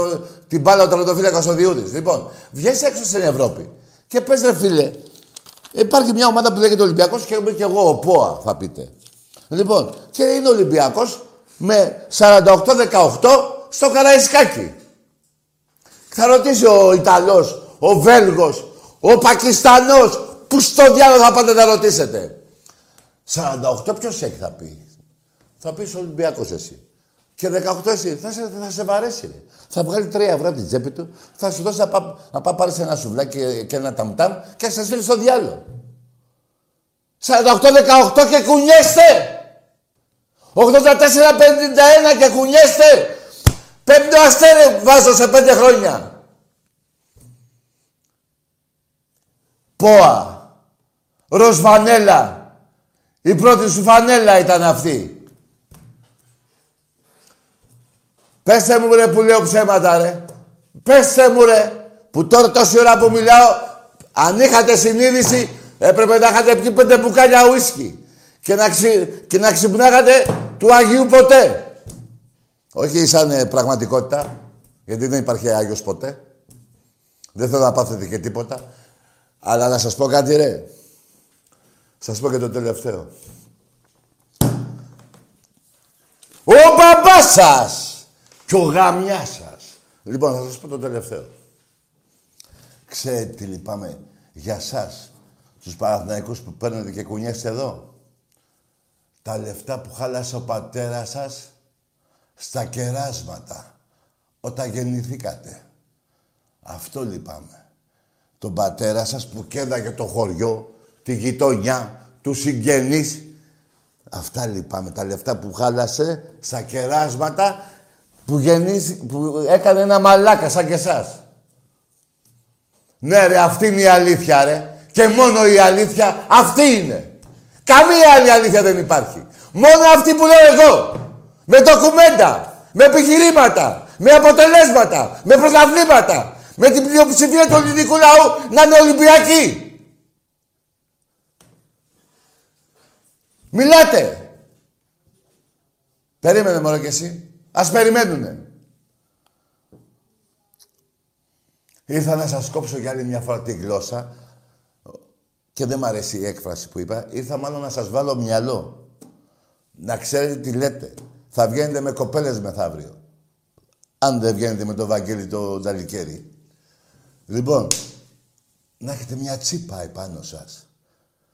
την μπάλα ο τερματοφύλακας ο Διούδης. Λοιπόν, βγες έξω στην Ευρώπη και πες ρε φίλε, υπάρχει μια ομάδα που λέγεται Ολυμπιακός και είμαι και εγώ ο ΠΟΑ θα πείτε. Λοιπόν, και είναι Ολυμπιακός με 48-18 στο Καραϊσκάκι. Θα ρωτήσει ο Ιταλός, ο Βέλγος, ο Πακιστανός, που στο διάλογο θα πάτε να ρωτήσετε. 48 ποιος έχει θα πει. Θα πεις Ολυμπιακός εσύ. Και 18 εσύ. Θα σε, θα σε βαρέσει. Θα βγάλει 3 ευρώ από την τσέπη του. Θα σου δώσει να πάει να πά, πάρεις ένα σουβλάκι και, και ένα ταμτάμ και θα σε στείλει στο διάλογο. 48-18 και κουνιέστε. 84-51 και κουνιέστε. Πέμπτο αστέρι βάζω σε πέντε χρόνια. Πόα. Ροσβανέλα. Η πρώτη σου φανέλα ήταν αυτή. Πέστε μου ρε που λέω ψέματα ρε. Πέστε μου ρε. Που τώρα τόση ώρα που μιλάω, αν είχατε συνείδηση, έπρεπε να είχατε πιει πέντε μπουκάλια ουίσκι. Και να, ξυ... και να ξυπνάγατε του Αγίου ποτέ. Όχι σαν ε, πραγματικότητα, γιατί δεν υπάρχει Άγιος ποτέ. Δεν θέλω να πάθετε και τίποτα. Αλλά να σας πω κάτι ρε. Σας πω και το τελευταίο. Ο μπαμπάς σας και ο γαμιάς σας. Λοιπόν, θα σας πω το τελευταίο. Ξέρετε τι λυπάμαι για σας, τους Παναθηναϊκούς που παίρνετε και κουνιέστε εδώ; Τα λεφτά που χάλασε ο πατέρας σας στα κεράσματα όταν γεννηθήκατε. Αυτό λυπάμαι. Τον πατέρα σας που κένταγε το χωριό, τη γειτονιά, τους συγγενείς. Αυτά λυπάμαι. Τα λεφτά που χάλασε στα κεράσματα που, γεννήσει, που έκανε ένα μαλάκα σαν και εσάς. Ναι ρε, αυτή είναι η αλήθεια ρε. Και μόνο η αλήθεια αυτή είναι. Καμία άλλη αλήθεια δεν υπάρχει. Μόνο αυτή που λέω εγώ. Με ντοκουμέντα, με επιχειρήματα, με αποτελέσματα, με πρωταβλήματα, Με την πλειοψηφία του ελληνικού λαού να είναι Ολυμπιακοί. Μιλάτε. Περίμενε μόνο κι εσύ. Ας περιμένουνε. Ήρθα να σας κόψω για άλλη μια φορά τη γλώσσα και δεν μ' αρέσει η έκφραση που είπα. Ήρθα μάλλον να σας βάλω μυαλό. Να ξέρετε τι λέτε. Θα βγαίνετε με κοπέλες μεθαύριο. Αν δεν βγαίνετε με το Βαγγέλη το Νταλικέρι. Λοιπόν, να έχετε μια τσίπα επάνω σας.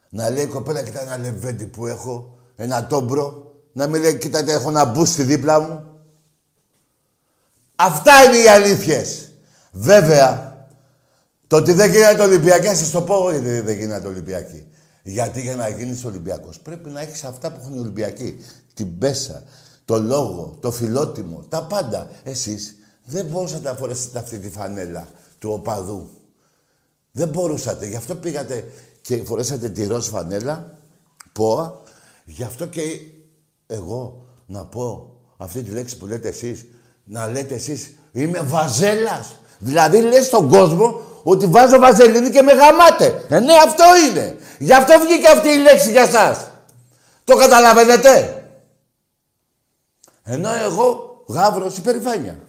Να λέει η κοπέλα, κοιτά ένα λεβέντι που έχω, ένα τόμπρο. Να μην λέει, κοιτάτε, έχω ένα μπούστι δίπλα μου. Αυτά είναι οι αλήθειες. Βέβαια, το ότι δεν γίνεται Ολυμπιακή, σας το πω γιατί δεν γίνεται Ολυμπιακή. Γιατί για να γίνεις Ολυμπιακός πρέπει να έχεις αυτά που έχουν οι Ολυμπιακοί. Την πέσα, το λόγο, το φιλότιμο, τα πάντα. Εσείς δεν μπορούσατε να φορέσετε αυτή τη φανέλα του οπαδού. Δεν μπορούσατε. Γι' αυτό πήγατε και φορέσατε τη ροζ φανέλα, ΠΟΑ. Γι' αυτό και εγώ να πω αυτή τη λέξη που λέτε εσείς, να λέτε εσείς είμαι βαζέλας. Δηλαδή λες στον κόσμο ότι βάζω βαζελίνη και με γαμάτε. Ε, ναι, αυτό είναι. Γι' αυτό βγήκε αυτή η λέξη για σας. Το καταλαβαίνετε; Ενώ εγώ γάβρος υπερηφάνεια.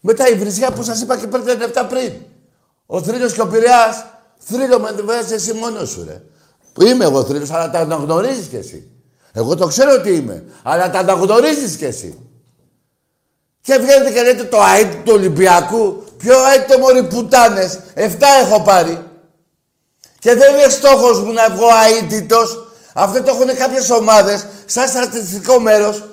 Μετά η βρισιά που σας είπα και πριν λεπτά πριν. Ο θρύλος και ο Πειραιάς, θρύλο με βάζεις εσύ μόνος σου ρε. Που είμαι εγώ θρύλος, αλλά τα αναγνωρίζεις κι εσύ. Εγώ το ξέρω ότι είμαι, αλλά τα αναγνωρίζεις κι εσύ. Και βγαίνετε και λέτε το ΑΕΤ του Ολυμπιακού. Ποιο ΑΕΤ μωρή πουτάνες. Εφτά έχω πάρει. Και δεν είναι στόχος μου να βγω αίτητος. Αυτό το έχουν κάποιες ομάδες, σαν στατιστικό μέρος.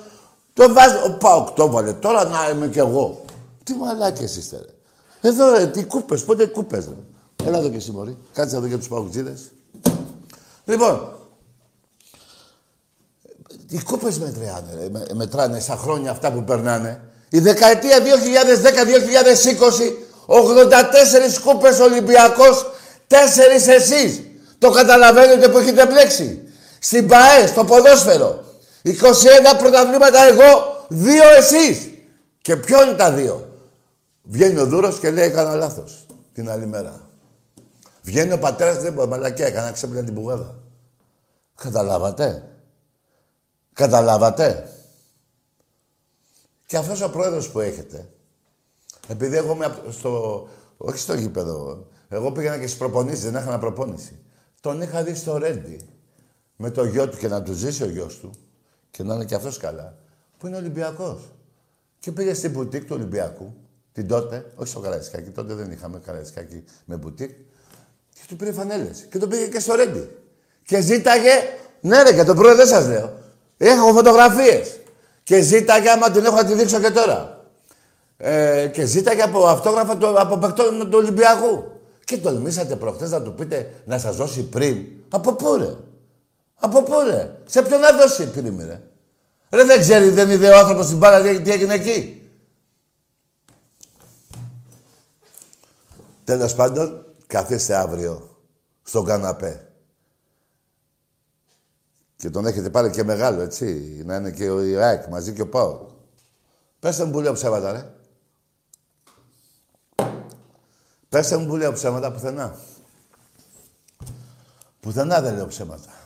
Το βάζω, ο Πάοκ το βάλε, τώρα να είμαι κι εγώ. Τι μαλάκες είστε ρε. Εδώ ρε, τι κούπες, πότε κούπες ρε. Έλα εδώ και εσύ μωρή, κάτσε εδώ για τους παουτζίδες. Λοιπόν, οι κούπες μετράνε, ρε. Με- μετράνε στα χρόνια αυτά που περνάνε. Η δεκαετία 2010-2020, 84 κούπες Ολυμπιακός, 4 εσείς. Το καταλαβαίνετε που έχετε μπλέξει. Στην ΠαΕ, στο ποδόσφαιρο. 21 πρωταθλήματα εγώ, δύο εσείς. Και ποιο είναι τα δύο; Βγαίνει ο Δούρος και λέει έκανα λάθος την άλλη μέρα. Βγαίνει ο πατέρας δεν μπορεί, μαλακιά, έκανα ξέπλυνα την πουγάδα. Καταλάβατε; Καταλάβατε; Και αυτός ο πρόεδρος που έχετε, επειδή εγώ είμαι απ' στο... όχι στο γήπεδο, εγώ πήγαινα και στις προπονήσεις, δεν έκανα προπόνηση. Τον είχα δει στο Ρέντι, με το γιο του και να του ζήσει ο γιος του, και να είναι και αυτός καλά, που είναι Ολυμπιακός. Και πήγε στην μπουτίκ του Ολυμπιακού, την τότε, όχι στο Καραϊσκάκι, τότε δεν είχαμε Καραϊσκάκι με μπουτίκ, και του πήρε φανέλες. Και τον πήγε και στο Ρέντι. Και ζήταγε, ναι ρε, και το πρόεδρο δεν σας λέω, έχω φωτογραφίες. Και ζήταγε, άμα την έχω να τη δείξω και τώρα. Ε, και ζήταγε από αυτόγραφα του, από παιχτών του Ολυμπιακού. Και τολμήσατε προχτές να του πείτε να σας δώσει πριν. Από πού ρε; Από πού ρε; Σε ποιον να δώσει πριν ρε; Ρε δεν ξέρει, δεν είδε ο άνθρωπος στην μπάλα τι τι έγινε εκεί. Τέλος πάντων, καθίστε αύριο στον καναπέ. Και τον έχετε πάρει και μεγάλο, έτσι. Να είναι και ο Ιράκ μαζί και ο Πάο. Πέστε μου που λέω ψέματα, ρε. Πέστε μου που λέω ψέματα πουθενά. Πουθενά δεν λέω ψέματα.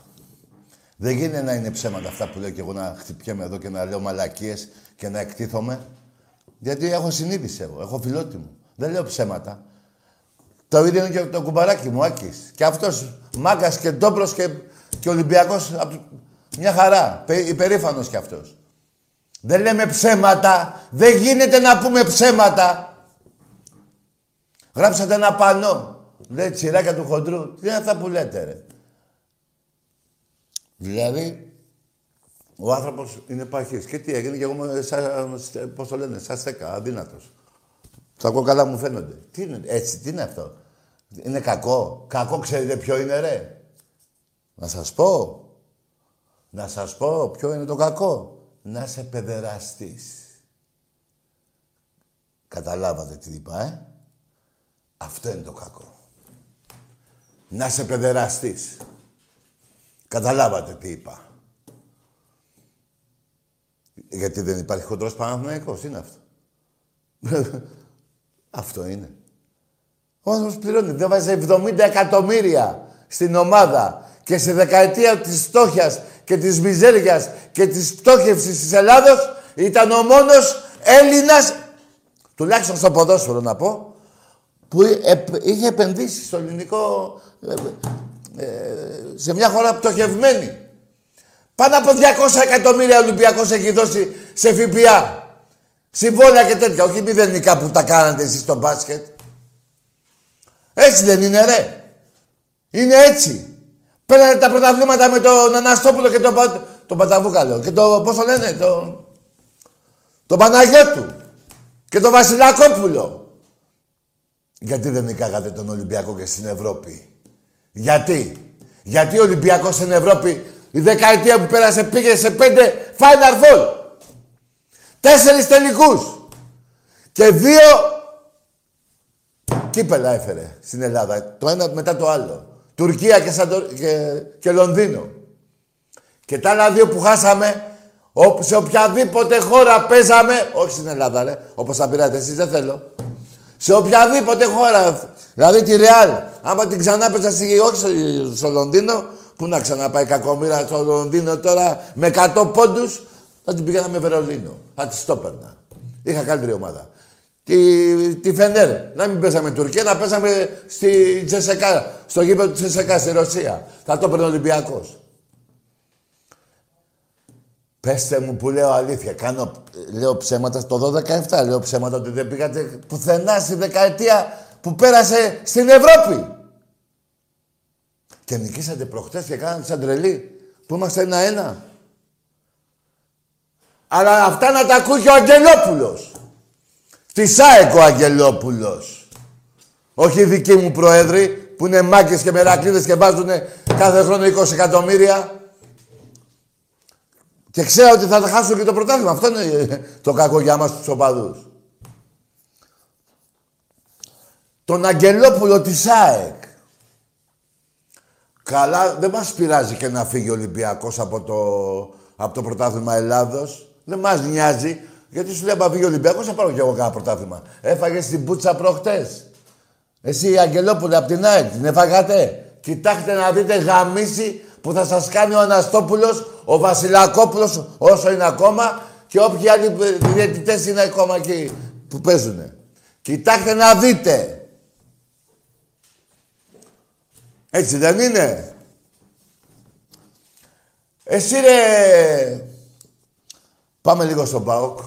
Δεν γίνεται να είναι ψέματα αυτά που λέω και εγώ να χτυπιέμαι εδώ και να λέω μαλακίες και να εκτίθομαι. Γιατί έχω συνείδηση εγώ, έχω φιλότιμο. Δεν λέω ψέματα. Το ίδιο είναι και το κουμπαράκι μου, Άκης. Και αυτός μάγκας και ντόπλος και, και Ολυμπιακός, απ' μια χαρά. Πε- Υπερήφανος κι αυτός. Δεν λέμε ψέματα. Δεν γίνεται να πούμε ψέματα. Γράψατε ένα πανό. Λέει τσιράκια του χοντρού. Τι είναι αυτά που λέτε, ρε. Δηλαδή, ο άνθρωπος είναι παχής. Και τι έγινε, και εγώ είμαι σαν, πώς το λένε, σαν στέκα, αδύνατος. Τα κόκαλα μου φαίνονται. Τι είναι, έτσι, τι είναι αυτό; Είναι κακό; Κακό ξέρετε ποιο είναι, ρε; Να σας πω. Να σας πω ποιο είναι το κακό. Να είσαι παιδεραστής. Καταλάβατε τι είπα, ε; Αυτό είναι το κακό. Να είσαι παιδεραστής. Καταλάβατε τι είπα. Γιατί δεν υπάρχει χοντρός Παναθηναϊκός, είναι αυτό. αυτό είναι. Ο άνθρωπος πληρώνει. Δεν βάζει 70 εκατομμύρια στην ομάδα και στη δεκαετία της φτώχειας και της μιζέριας και της πτώχευσης της Ελλάδος ήταν ο μόνος Έλληνας, τουλάχιστον στο ποδόσφαιρο να πω, που είχε επενδύσει στο ελληνικό, ε, ε, σε μια χώρα πτωχευμένη. Πάνω από 200 εκατομμύρια Ολυμπιακός έχει δώσει σε ΦΠΑ. Συμβόλαια και τέτοια, όχι μηδενικά που τα κάνατε εσείς στο μπάσκετ. Έτσι δεν είναι ρε. Είναι έτσι. Πέρανε τα πρωταθλήματα με τον Αναστόπουλο και τον, Πα... τον Παταβούκαλο. Και το, πώς το λένε, το, τον Παναγιώτου. Και τον Βασιλακόπουλο. Γιατί δεν νικάγατε τον Ολυμπιακό και στην Ευρώπη; Γιατί; Γιατί ο Ολυμπιακός στην Ευρώπη η δεκαετία που πέρασε πήγε σε πέντε Final Four. Τέσσερις τελικούς. Και δύο κύπελα έφερε στην Ελλάδα. Το ένα μετά το άλλο. Τουρκία και, και... και Λονδίνο. Και τα άλλα δύο που χάσαμε, σε οποιαδήποτε χώρα παίζαμε, όχι στην Ελλάδα, ρε, όπως θα πήρατε εσείς, δεν θέλω. Σε οποιαδήποτε χώρα, δηλαδή τη Ρεάλ, άμα την ξανά παίζα στη, όχι στο Λονδίνο, πού να ξαναπάει κακομήρα στο Λονδίνο τώρα με 100 πόντους, θα την πήγαινα Βερολίνο. Θα τη το Είχα καλύτερη ομάδα τη, τη Φενέρ. Να μην πέσαμε Τουρκία, να πέσαμε στη Τσεσεκά, στο γήπεδο του Τσεσεκά στη Ρωσία. Θα το έπαιρνε ο Ολυμπιακός. Πέστε μου που λέω αλήθεια. Κάνω, λέω ψέματα στο 12-17. Λέω ψέματα ότι δεν πήγατε πουθενά στη δεκαετία που πέρασε στην Ευρώπη. Και νικήσατε προχτές και κάνατε σαν τρελή. Που είμαστε ένα-ένα. Αλλά αυτά να τα ακούει και ο Αγγελόπουλος. Τη ΣΑΕΚ ο Αγγελόπουλος. Όχι οι δικοί μου προέδροι που είναι μάκες και μερακλείδες και βάζουν κάθε χρόνο 20 εκατομμύρια. Και ξέρω ότι θα τα χάσουν και το πρωτάθλημα. Αυτό είναι το κακό για μας τους οπαδούς. Τον Αγγελόπουλο της ΣΑΕΚ. Καλά, δεν μας πειράζει και να φύγει ο Ολυμπιακός από το, από το πρωτάθλημα Ελλάδος. Δεν μας νοιάζει. Γιατί σου λέει Παπίγει ο Ολυμπιακός, θα πάρω κι εγώ κάνα πρωτάθλημα. Έφαγε την πούτσα προχτές. Εσύ η Αγγελόπουλη από την ΑΕΚ την έφαγατε. Κοιτάξτε να δείτε γαμίση που θα σας κάνει ο Αναστόπουλος, ο Βασιλακόπουλος όσο είναι ακόμα και όποιοι άλλοι διαιτητές είναι ακόμα εκεί που παίζουν. Κοιτάξτε να δείτε. Έτσι δεν είναι; Εσύ ρε... Πάμε λίγο στον ΠΑΟΚ.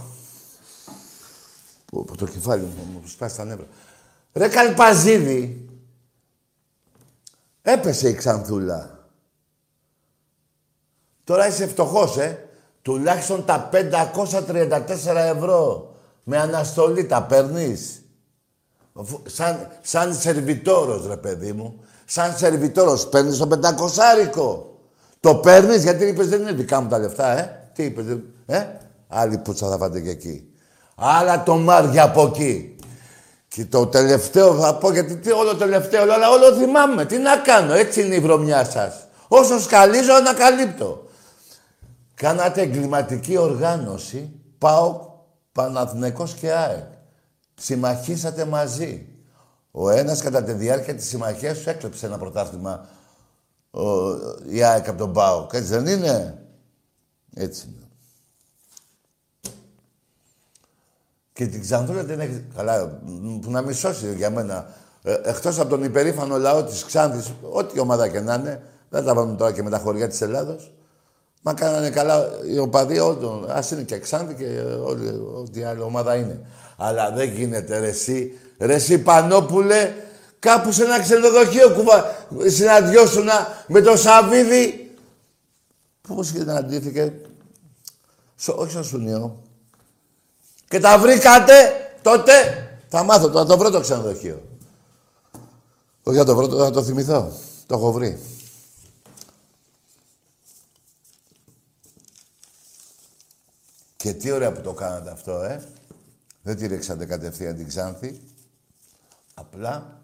Που, το κεφάλι μου μου σπάσει τα νεύρα. Ρε Καλπαζίδη, έπεσε η Ξανθούλα. Τώρα είσαι φτωχός, ε. Τουλάχιστον τα 534 ευρώ με αναστολή τα παίρνεις. Σαν, σαν σερβιτόρος, ρε παιδί μου. Σαν σερβιτόρος παίρνεις το πεντακοσάρικο. Το παίρνεις γιατί είπες δεν είναι δικά μου τα λεφτά, ε. Τι είπες, ε. Άλλη πουτσα θα φάτε και εκεί. Άλλα το Μάρια από εκεί. Και το τελευταίο θα πω, γιατί τι όλο το τελευταίο, αλλά όλο θυμάμαι. Τι να κάνω, έτσι είναι η βρωμιά σας. Όσο σκαλίζω, ανακαλύπτω. Κάνατε εγκληματική οργάνωση, πάω Παναθηναϊκός και ΑΕΚ. Συμμαχίσατε μαζί. Ο ένας κατά τη διάρκεια της συμμαχίας σου έκλεψε ένα πρωτάθλημα ο, η ΑΕΚ από τον ΠΑΟΚ. Έτσι δεν είναι; Έτσι είναι. Και την Ξανθούλα την έχει. Καλά, που να μισώσει για μένα. Ε, Εκτός από τον υπερήφανο λαό της Ξάνθης, ό,τι ομάδα και να είναι, δεν τα βάλουμε τώρα και με τα χωριά της Ελλάδος. Μα κάνανε καλά οι οπαδοί όλων. Α είναι και Ξάνθη και όλη ό,τι άλλη ομάδα είναι. Αλλά δεν γίνεται ρε εσύ, ρε εσύ Πανόπουλε, κάπου σε ένα ξενοδοχείο κουβα... συναντιώσουν με τον Σαββίδη. Πώς συναντήθηκε, όχι στο Σουνιό, και τα βρήκατε, τότε; Θα μάθω, θα το βρω το ξενοδοχείο. Όχι θα το βρω, θα το θυμηθώ. Το έχω βρει. Και τι ωραία που το κάνατε αυτό, ε. Δεν τη ρίξατε κατευθείαν την Ξάνθη. Απλά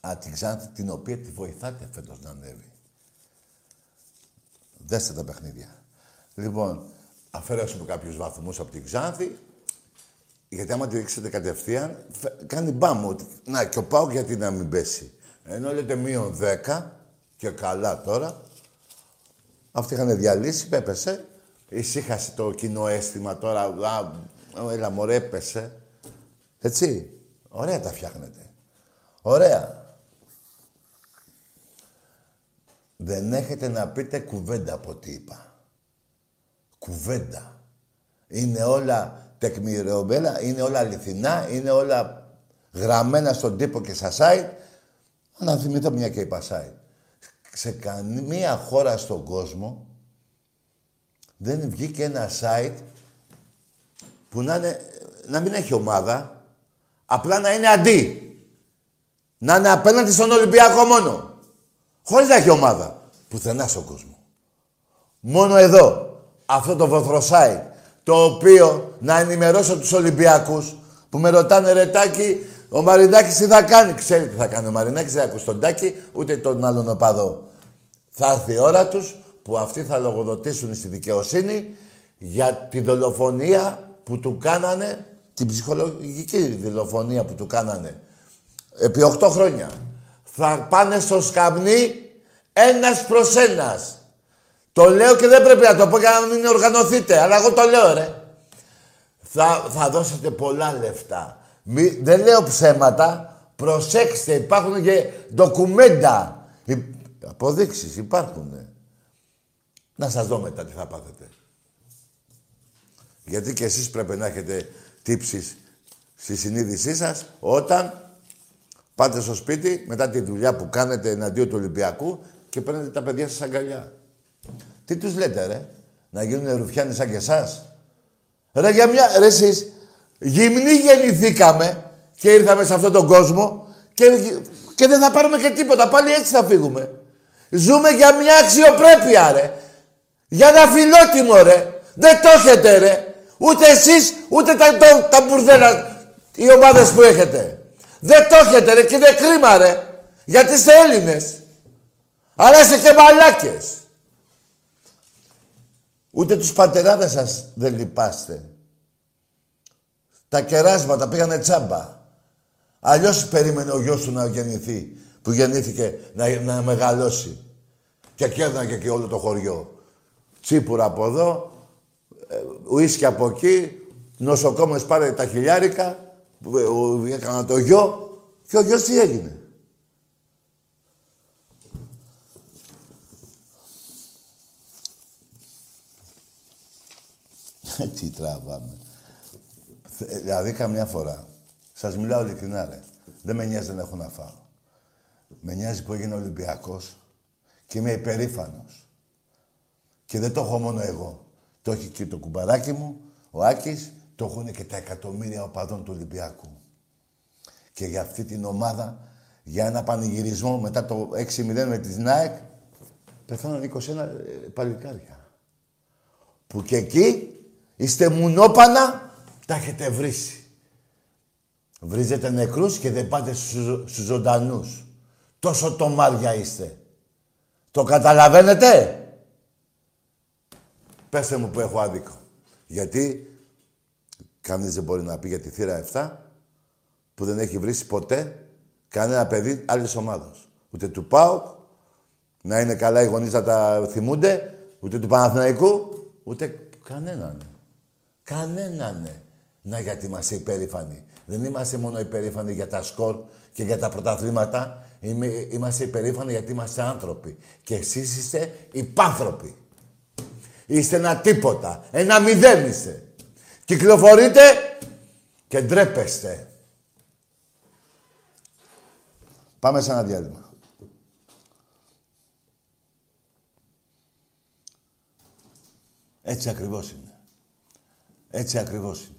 α, την Ξάνθη την οποία τη βοηθάτε φέτος να ανέβει. Δέστε τα παιχνίδια. Λοιπόν, αφαιρέσουμε κάποιους βαθμούς από την Ξάνθη, Γιατί άμα τη ρίξετε κατευθείαν, φε- κάνει μπαμ. ότι- Να, και ο Πάοκ γιατί να μην πέσει. Ενώ λέτε μείον 10 και καλά τώρα. Αυτοί είχαν διαλύσει, έπεσε. Ησύχασε το κοινό αίσθημα τώρα. Α, έλα μωρέ, έπεσε. Έτσι. Ωραία τα φτιάχνετε. Ωραία. Δεν έχετε να πείτε κουβέντα από ό,τι είπα. Κουβέντα. Είναι όλα τεκμηριωμένα, είναι όλα αληθινά, είναι όλα γραμμένα στον τύπο και στα site. Να θυμηθώ μια και είπα site. Σε καμία χώρα στον κόσμο δεν βγήκε ένα site που να, είναι, να μην έχει ομάδα, απλά να είναι αντί. Να είναι απέναντι στον Ολυμπιακό μόνο. Χωρίς να έχει ομάδα. Πουθενά στον κόσμο. Μόνο εδώ, αυτό το βοθροσάι, το οποίο να ενημερώσω τους Ολυμπιακούς που με ρωτάνε ρετάκι, ο Μαρινάκης τι θα κάνει. Ξέρει τι θα κάνει ο Μαρινάκης, δεν ακούς τον Τάκη, ούτε τον άλλον οπαδό. Θα έρθει η ώρα τους που αυτοί θα λογοδοτήσουν στη δικαιοσύνη για τη δολοφονία που του κάνανε, την ψυχολογική δολοφονία που του κάνανε επί 8 χρόνια. Θα πάνε στο σκαμνί ένας προς ένας. Το λέω και δεν πρέπει να το πω για να μην οργανωθείτε, αλλά εγώ το λέω ρε. Θα, θα δώσετε πολλά λεφτά. Μη, δεν λέω ψέματα. Προσέξτε, υπάρχουν και ντοκουμέντα. Υ- Αποδείξεις υπάρχουν. Να σας δω μετά τι θα πάθετε. Γιατί και εσείς πρέπει να έχετε τύψεις στη συνείδησή σας όταν πάτε στο σπίτι μετά τη δουλειά που κάνετε εναντίον του Ολυμπιακού και παίρνετε τα παιδιά σας αγκαλιά. Τι τους λέτε ρε, να γίνουν ρουφιάνοι σαν και εσάς; Ρε για μια, ρε εσείς, γυμνοί γεννηθήκαμε και ήρθαμε σε αυτόν τον κόσμο και, και δεν θα πάρουμε και τίποτα, πάλι έτσι θα φύγουμε. Ζούμε για μια αξιοπρέπεια ρε. Για ένα φιλότιμο ρε. Δεν το έχετε ρε. Ούτε εσείς, ούτε τα, τα, τα μπουρδέλα, οι ομάδες που έχετε. Δεν το έχετε ρε και είναι κρίμα ρε. Γιατί είστε Έλληνες. Αλλά είστε και μαλάκες. Ούτε τους πατεράδες σας δεν λυπάστε. Τα κεράσματα πήγανε τσάμπα. Αλλιώς περίμενε ο γιος του να γεννηθεί, που γεννήθηκε να, να μεγαλώσει. Και κέρναγε και όλο το χωριό. Τσίπουρα από εδώ, ε, ουίσκι από εκεί, νοσοκόμες πάρε τα χιλιάρικα, που, ε, ο- έκανα το γιο και ο γιος τι έγινε. Τι τραβάμε. Θε- Δηλαδή καμιά φορά, σας μιλάω ειλικρινά ρε, δεν με νοιάζει δεν έχω να φάω. Με νοιάζει που έγινε Ολυμπιακός και είμαι υπερήφανος. Και δεν το έχω μόνο εγώ. Το έχει και το κουμπαράκι μου, ο Άκης, το έχουν και τα εκατομμύρια οπαδών του Ολυμπιακού. Και για αυτή την ομάδα, για ένα πανηγυρισμό μετά το 6-0 με τη ΝΑΕΚ, πεθάναν 21 ε, παλικάρια. Που και εκεί είστε μουνόπανα, τα έχετε βρήσει. Βρίζετε νεκρούς και δεν πάτε στους, στους ζωντανούς. Τόσο τομάρια είστε. Το καταλαβαίνετε; Πέστε μου που έχω άδικο. Γιατί κανείς δεν μπορεί να πει για τη θύρα 7 που δεν έχει βρει ποτέ κανένα παιδί άλλης ομάδας. Ούτε του ΠΑΟΚ, να είναι καλά οι γονείς να τα θυμούνται, ούτε του Παναθηναϊκού, ούτε κανέναν. Κανέναν. Να γιατί είμαστε υπερήφανοι. Δεν είμαστε μόνο υπερήφανοι για τα σκορ και για τα πρωταθλήματα. Είμαι, είμαστε υπερήφανοι γιατί είμαστε άνθρωποι. Και εσείς είστε υπάνθρωποι. Είστε ένα τίποτα. Ένα μηδέν είστε. Κυκλοφορείτε και ντρέπεστε. Πάμε σε ένα διάλειμμα. Έτσι ακριβώς είναι. Έτσι ακριβώς είναι.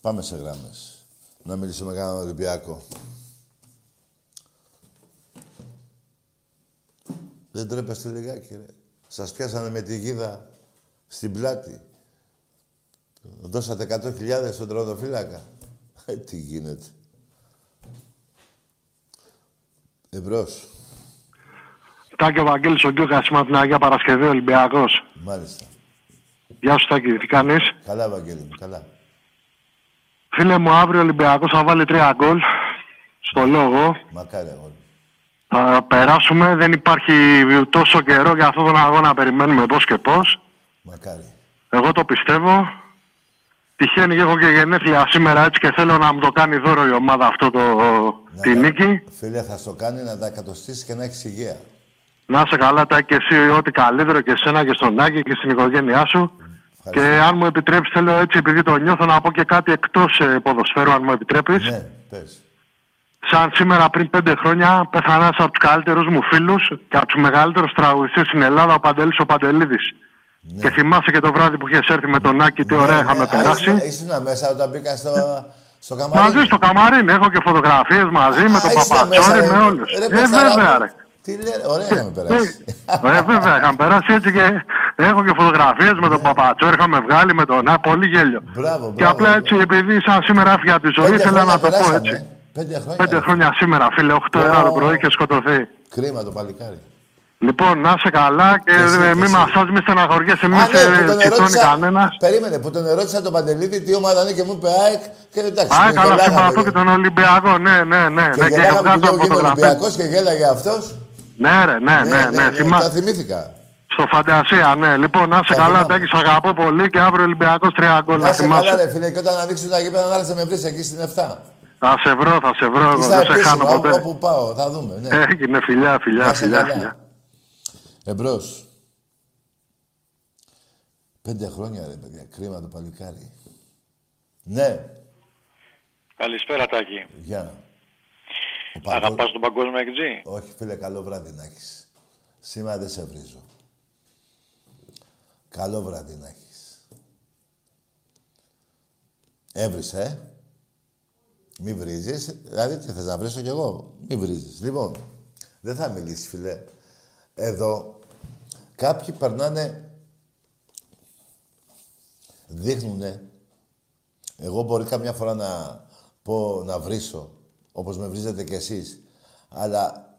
Πάμε σε γράμμες. Να μιλήσουμε για έναν Ολυμπιακό. Δεν τρέπεστε λιγάκι, ρε. Σας πιάσανε με τη γίδα στην πλάτη. Δώσατε 100.000 στον τροδοφύλακα. Ε, τι γίνεται. Εμπρός. Τάκη ο Βαγγέλης ο Γκιούκας, είμαι από την Αγία Παρασκευή, Ολυμπιακός. Μάλιστα. Γεια σου Τάκη, τι κάνεις; Καλά, Βαγγέλη μου, καλά. Φίλε μου, αύριο ο Ολυμπιακός θα βάλει τρία γκολ στο λόγο. Μακάρι εγώ. Θα περάσουμε, δεν υπάρχει τόσο καιρό για αυτόν τον αγώνα να περιμένουμε πώς και πώς. Μακάρι. Εγώ το πιστεύω. Τυχαίνει και έχω και γενέθλια σήμερα έτσι και θέλω να μου το κάνει δώρο η ομάδα αυτό το, τη νίκη. Φίλε, θα στο κάνει να τα εκατοστήσει και να έχεις υγεία. Να είσαι καλά, τα και εσύ ό,τι καλύτερο και εσένα και στον Άκη και στην οικογένειά σου. Και αν μου επιτρέψεις, θέλω έτσι, επειδή το νιώθω, να πω και κάτι εκτός ποδοσφαίρου, αν μου επιτρέπεις. Ναι, πες. Σαν σήμερα πριν πέντε χρόνια πέθανε ένας από τους καλύτερους μου φίλους και από τους μεγαλύτερους τραγουδιστές στην Ελλάδα, ο Παντελής ο Παντελίδης. Και θυμάσαι και το βράδυ που είχες έρθει με τον Άκη, τι ωραία είχαμε περάσει. Ήσουν, ήσουν μέσα όταν μπήκα στο, στο καμαρίνι. Μαζί στο καμαρίν, έχω και φωτογραφίες μαζί με τον ήσουν Παπατσόρη, μέσα, με ρε. όλους. Ρε, Ε, Πεσταρά βέβαια, μου. ρε. Τι λέει, ωραία είχαμε περάσει. Ε, βέβαια, είχαμε περάσει έτσι και έχω και φωτογραφίες με τον Παπατσόρη, είχαμε βγάλει με τον Άκη, πολύ γέλιο. Μπράβο, Και μπράβο. απλά έτσι, επειδή σαν σήμερα έφυγε από τη ζωή, Πέντε ήθελα χρόνια να το πω περάσαμε, έτσι. ε; Πέντε χρόνια. Πέντε χρόνια σήμερα, φίλε, 8 ώρα το πρωί και σκοτωθεί. Κρίμα το παλικάρι. Λοιπόν, να είσαι καλά και εσύ, ε, και μην εσύ. μα μη στεναχωριέσαι, μη Α, ναι, που σε τον τσιτώνει ερώτησα, κανένας. περίμενε, που τον ερώτησα τον Παντελίδη τι ομάδα είναι και μου είπε ΑΕΚ και εντάξει. Α, και καλά, γελάγαμε, συμπαθώ ρε. και τον Ολυμπιακό, ναι, ναι, ναι. Και ναι, και γελάγαμε βγάζω που είμαι φωτογραφίες. Ολυμπιακός και γέλαγε αυτός. Ναι, ρε, ναι, ναι, ναι, Τα θυμά- θυμήθηκα. Στο φαντασία, ναι. Λοιπόν, να είσαι Τα καλά, θυμάμαι. Τάκη, σ' αγαπώ πολύ και αύριο Ολυμπιακός τρία γκολ, Να να σε καλά θυμάσαι. ρε φίλε και όταν ανοίξουν τα γήπεδα να έρθεις να με βρεις εκεί στην 7. Θα σε βρω, θα σε βρω, εγώ Στα δεν σε χάνω επίσημα, ποτέ. όπου πάω, θα δούμε. Ναι. Έγινε φιλιά, φιλιά, Να σε φιλιά, καλά. φιλιά. Εμπρός. Πέντε χρόνια ρε παιδιά, κρίμα το παλικάρι. Ναι, Καλησπέρα Τάκη. γεια. Ο παγκο- Αγαπάς τον παγκόσμιο εκτζή. Όχι φίλε, καλό βράδυ να έχεις. Σήμερα δεν σε βρίζω. Καλό βράδυ να έχεις. Έβρισε, ε. Μη βρίζεις. Δηλαδή, τι θες να βρίσω κι εγώ; Μη βρίζεις. Λοιπόν, δεν θα μιλήσεις, φίλε. Εδώ, κάποιοι περνάνε, δείχνουνε. Εγώ μπορεί καμιά φορά να πω, να βρίσω, όπως με βρίζετε κι εσείς. Αλλά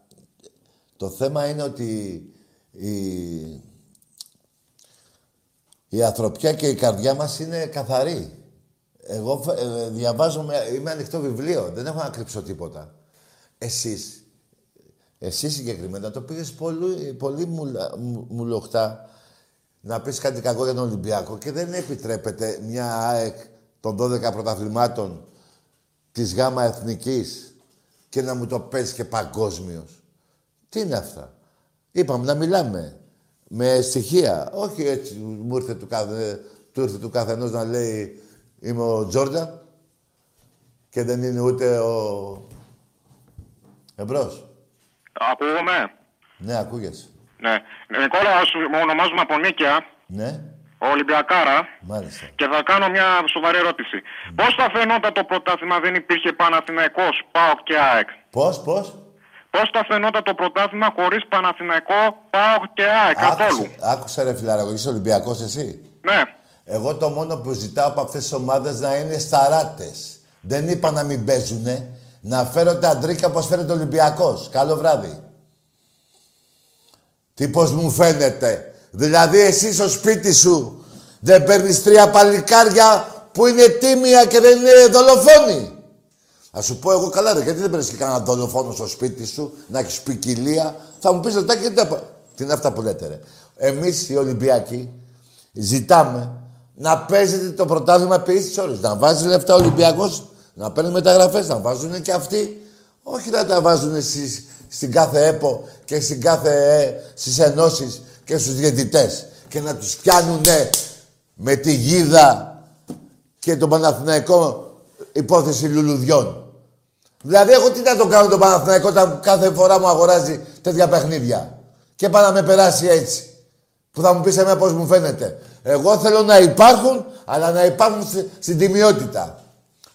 το θέμα είναι ότι η, η ανθρωπιά και η καρδιά μας είναι καθαρή. Εγώ φε- ε, διαβάζω, με- είμαι ανοιχτό βιβλίο, δεν έχω να κρύψω τίποτα. Εσείς, εσύ συγκεκριμένα το πήγες πολύ, πολύ μουλα, μου- μουλοχτά να πεις κάτι κακό για τον Ολυμπιακό και δεν επιτρέπεται μια ΑΕΚ των 12 πρωταθλημάτων της ΓΑΜΑ Εθνικής και να μου το πες και παγκόσμιος. Τι είναι αυτά; Είπαμε να μιλάμε με στοιχεία. Όχι έτσι μου ήρθε του, κάθε, του ήρθε του καθενός να λέει είμαι ο Τζόρνταν και δεν είναι ούτε ο... Εμπρός. Ακούγομαι; Ναι, ακούγεσαι. Ναι. Νικόλα, σου ονομάζομαι από Νίκαια, Ναι, ο Ολυμπιακάρα, μάλιστα. και θα κάνω μια σοβαρή ερώτηση. Πώς θα φαινόταν το πρωτάθλημα δεν υπήρχε Παναθηναϊκός, ΠΑΟΚ και ΑΕΚ; Πώς, πώς; Πώς θα φαινόταν το πρωτάθλημα χωρίς Παναθηναϊκό, ΠΑΟΚ και ΑΕΚ, καθόλου; Άκουσε, άκουσε ρε φιλαράκο, είσαι Ολυμπιακός εσύ; Ναι. Εγώ το μόνο που ζητάω από αυτές τις ομάδες να είναι σταράτες. Δεν είπα να μην παίζουνε. Να φέρω τα αντρίκα όπως φέρεται ο Ολυμπιακός. Καλό βράδυ. Τι πως μου φαίνεται. Δηλαδή εσύ στο σπίτι σου δεν παίρνεις τρία παλικάρια που είναι τίμια και δεν είναι δολοφόνοι. Θα σου πω εγώ καλά ρε, γιατί δεν παίρνεις και κανένα δολοφόνο στο σπίτι σου, να έχεις ποικιλία. Θα μου πεις ρε, Τάκη, τι τα πα- τι είναι αυτά που λέτε ρε. Εμείς οι Ολυμπιακοί ζητάμε να παίζετε το πρωτάθλημα επί ίσης ώρες. Να βάζει λεφτά ο Ολυμπιακός, να παίρνει μεταγραφές, να βάζουν και αυτοί. Όχι να τα βάζουν στις, στην κάθε ΕΠΟ και στην κάθε, ε, στις ενώσεις και στους διαιτητές και να τους πιάνουν με τη γίδα και τον Παναθηναϊκό υπόθεση λουλουδιών. Δηλαδή, εγώ τι να το κάνω τον Παναθηναϊκό όταν κάθε φορά μου αγοράζει τέτοια παιχνίδια; Και πάει να με περάσει έτσι. Που θα μου πεις εμένα πώς μου φαίνεται. Εγώ θέλω να υπάρχουν, αλλά να υπάρχουν στη- στην τιμιότητα.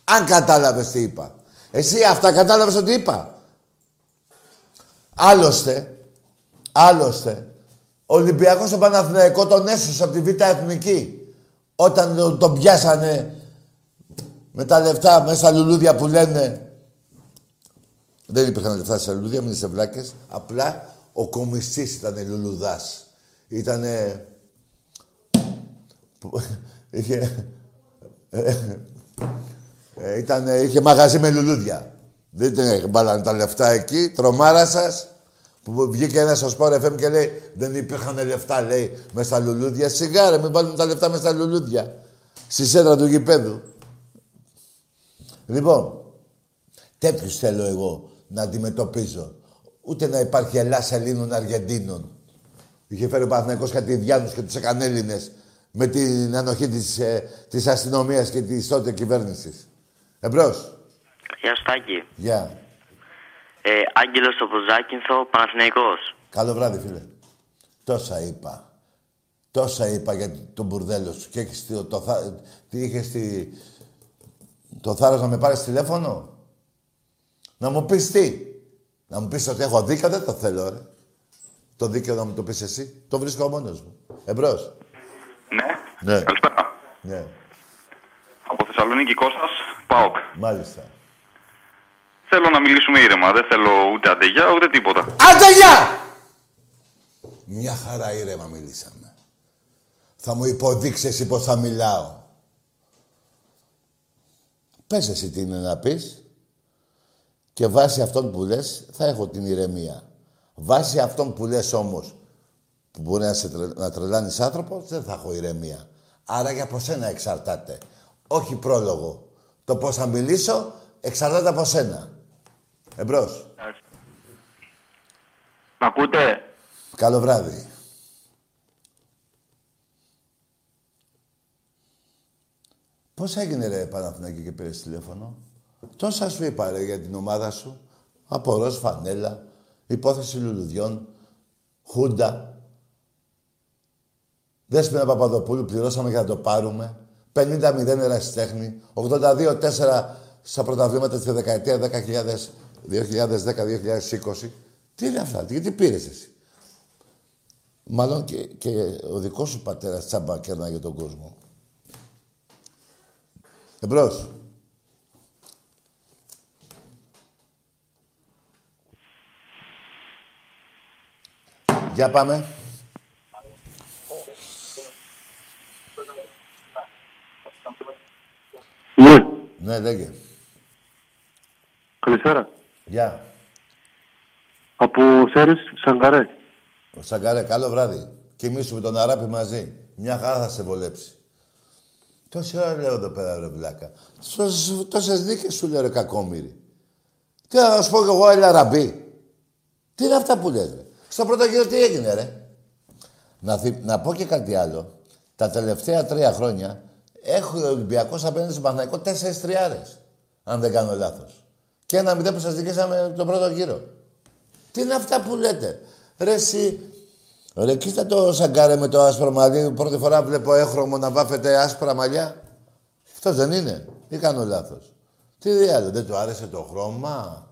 Αν κατάλαβες τι είπα. Εσύ αυτά κατάλαβες ότι είπα. Άλλωστε, άλλωστε, ο Ολυμπιακός στον Παναθηναϊκό τον έσωσε από τη Β' Εθνική. Όταν τον, τον πιάσανε με τα λεφτά μέσα στα λουλούδια που λένε. Δεν υπήρχαν λεφτά στα λουλούδια, μην είστε βλάκες. Απλά ο κομιστής ήταν λουλουδάς. Ήτανε... που- είχε... ε, ε, ήτανε... είχε μαγαζί με λουλούδια. Δεν ήταν μπάλανε τα λεφτά εκεί, τρομάρα σας. Που βγήκε ένας στο Sport FM και λέει Δεν υπήρχαν λεφτά, λέει, με στα λουλούδια. Σιγά ρε, μην βάλουμε τα λεφτά με στα λουλούδια. Στη σέντρα του γηπέδου. Λοιπόν, τέτοιους θέλω εγώ να αντιμετωπίζω. Ούτε να υπάρχει Ελλάς Ελλήνων Αργεντίνων. Είχε φέρει ο Παναθηναϊκός κάτι Ιδιάνους και τους έκανε Έλληνες με την ανοχή της, ε, της αστυνομίας και της τότε κυβέρνησης. Εμπρός. Γεια σου Τάκη. Γεια. Ε, Άγγελος από Ζάκυνθο, Παναθηναϊκός. Καλό βράδυ, φίλε. Τόσα είπα. Τόσα είπα για τον μπουρδέλο σου. Και έχεις το, το, θά- τι είχες τη, το θάρρος να με πάρεις τηλέφωνο; Να μου πεις τι; Να μου πεις ότι έχω δίκιο, δεν το θέλω, ρε. Το δίκαιο να μου το πεις εσύ. Το βρίσκω μόνος μου. Εμπρός. Ναι. Ναι. Καλησπέρα. Ναι, Από Θεσσαλονίκη Κώστας, ΠΑΟΚ. μάλιστα. Θέλω να μιλήσουμε ήρεμα. Δεν θέλω ούτε αντεγιά ούτε τίποτα. Άντε, γεια! Μια χαρά ήρεμα μιλήσαμε. Θα μου υποδείξεις εσύ πώς θα μιλάω. Πες εσύ τι είναι να πεις. Και βάσει αυτόν που λες θα έχω την ηρεμία. Βάσει αυτόν που λες όμως που μπορεί να, σε τρε... να τρελάνεις άνθρωπος, δεν θα έχω ηρεμία. Άρα για από σένα εξαρτάται. Όχι πρόλογο. Το πώς θα μιλήσω εξαρτάται από σένα. Εμπρός. Μ' ακούτε; Καλό βράδυ. Πώς έγινε ρε Παναθηναϊκή και πήρες τηλέφωνο; Τόσα σου είπα ρε για την ομάδα σου. Απορός, φανέλα, υπόθεση λουλουδιών, χούντα. Δέσποινα Παπαδοπούλου, πληρώσαμε για να το πάρουμε. 50-0 ερασιτέχνη, 82-4 στα πρωταβλήματα τη δεκαετία 2010-2020. Τι είναι αυτά, γιατί πήρες εσύ; Μάλλον και, και ο δικός σου πατέρας τσάμπα κέρναγε τον κόσμο. Εμπρός. Για πάμε. Ναι. Ναι, λέγε. Καλησπέρα. Γεια. Από Σέρις, Σαγκαρέ. Ο Σαγκαρέ, καλό βράδυ. Κοιμήσου με τον Αράπη μαζί. Μια χαρά θα σε βολέψει. Τόση ώρα λέω εδώ πέρα, ρε βλάκα. Τόσες, τόσες δίκες σου λέω, ρε κακόμοιρη. Τι να σου πω κι εγώ, έλα ραμπή. Τι είναι αυτά που λες, ρε. Στο πρώτο γύρο τι έγινε, ρε. Να, θυ- να πω και κάτι άλλο. Τα τελευταία τρία χρόνια έχω ο Ολυμπιακός απέναντι στον Παναθηναϊκό τέσσερις τριάρες. Αν δεν κάνω λάθος. Και ένα μηδέν που σας δικήσαμε τον πρώτο γύρο. Τι είναι αυτά που λέτε. Ρε εσύ, ρε κοίτα το σαγκάρε με το άσπρο μαλλί. Πρώτη φορά βλέπω έχρωμο να βάφεται άσπρα μαλλιά. Αυτός δεν είναι. Ή κάνω λάθος. Τι διάλογο, δεν του άρεσε το χρώμα;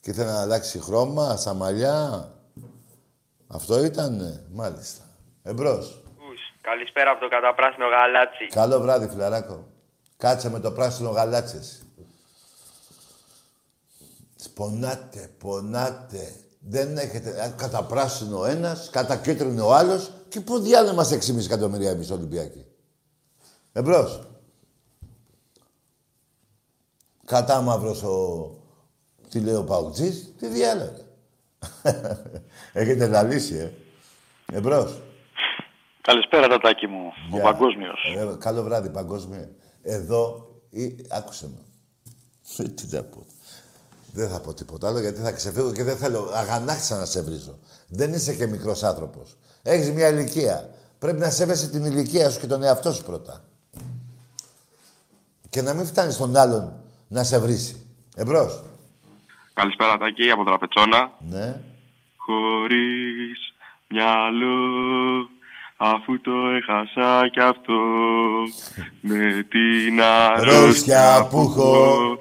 Και ήθελε να αλλάξει χρώμα στα μαλλιά; Αυτό ήτανε, μάλιστα. Εμπρός. Καλησπέρα από το καταπράσινο γαλάτσι. Καλό βράδυ, φιλαράκο. Κάτσε με το πράσινο γαλάτσες. Πονάτε, πονάτε. Δεν έχετε... α, Κατά πράσινο ο ένας, κατά κίτρινο ο άλλος. Και πού διάλογο είμαστε 6,5 εκατομμύρια εμείς Ολυμπιακοί. Εμπρός. Κατά μαύρος ο... Τι λέει ο Παουτζής. Τι διάλογο. Έχετε λαλήσει, ε. Εμπρός. Καλησπέρα, Τατάκη μου. Ο Γεια. Παγκόσμιος. Ε, καλό βράδυ, παγκόσμιο. Εδώ, ή, άκουσε με. Ε, Τι θα πω. Δεν θα πω τίποτα άλλο γιατί θα ξεφύγω και δεν θέλω αγανάκτησα να σε βρίζω. Δεν είσαι και μικρός άνθρωπος. Έχεις μια ηλικία. Πρέπει να σέβεσαι την ηλικία σου και τον εαυτό σου πρώτα. Και να μην φτάνεις τον άλλον να σε βρίσει. Εμπρός. Καλησπέρα, Τάκη, από Τραπετσόνα. Ναι. Χωρίς μυαλό αφού το έχασα κι αυτό με την αρρώστια που έχω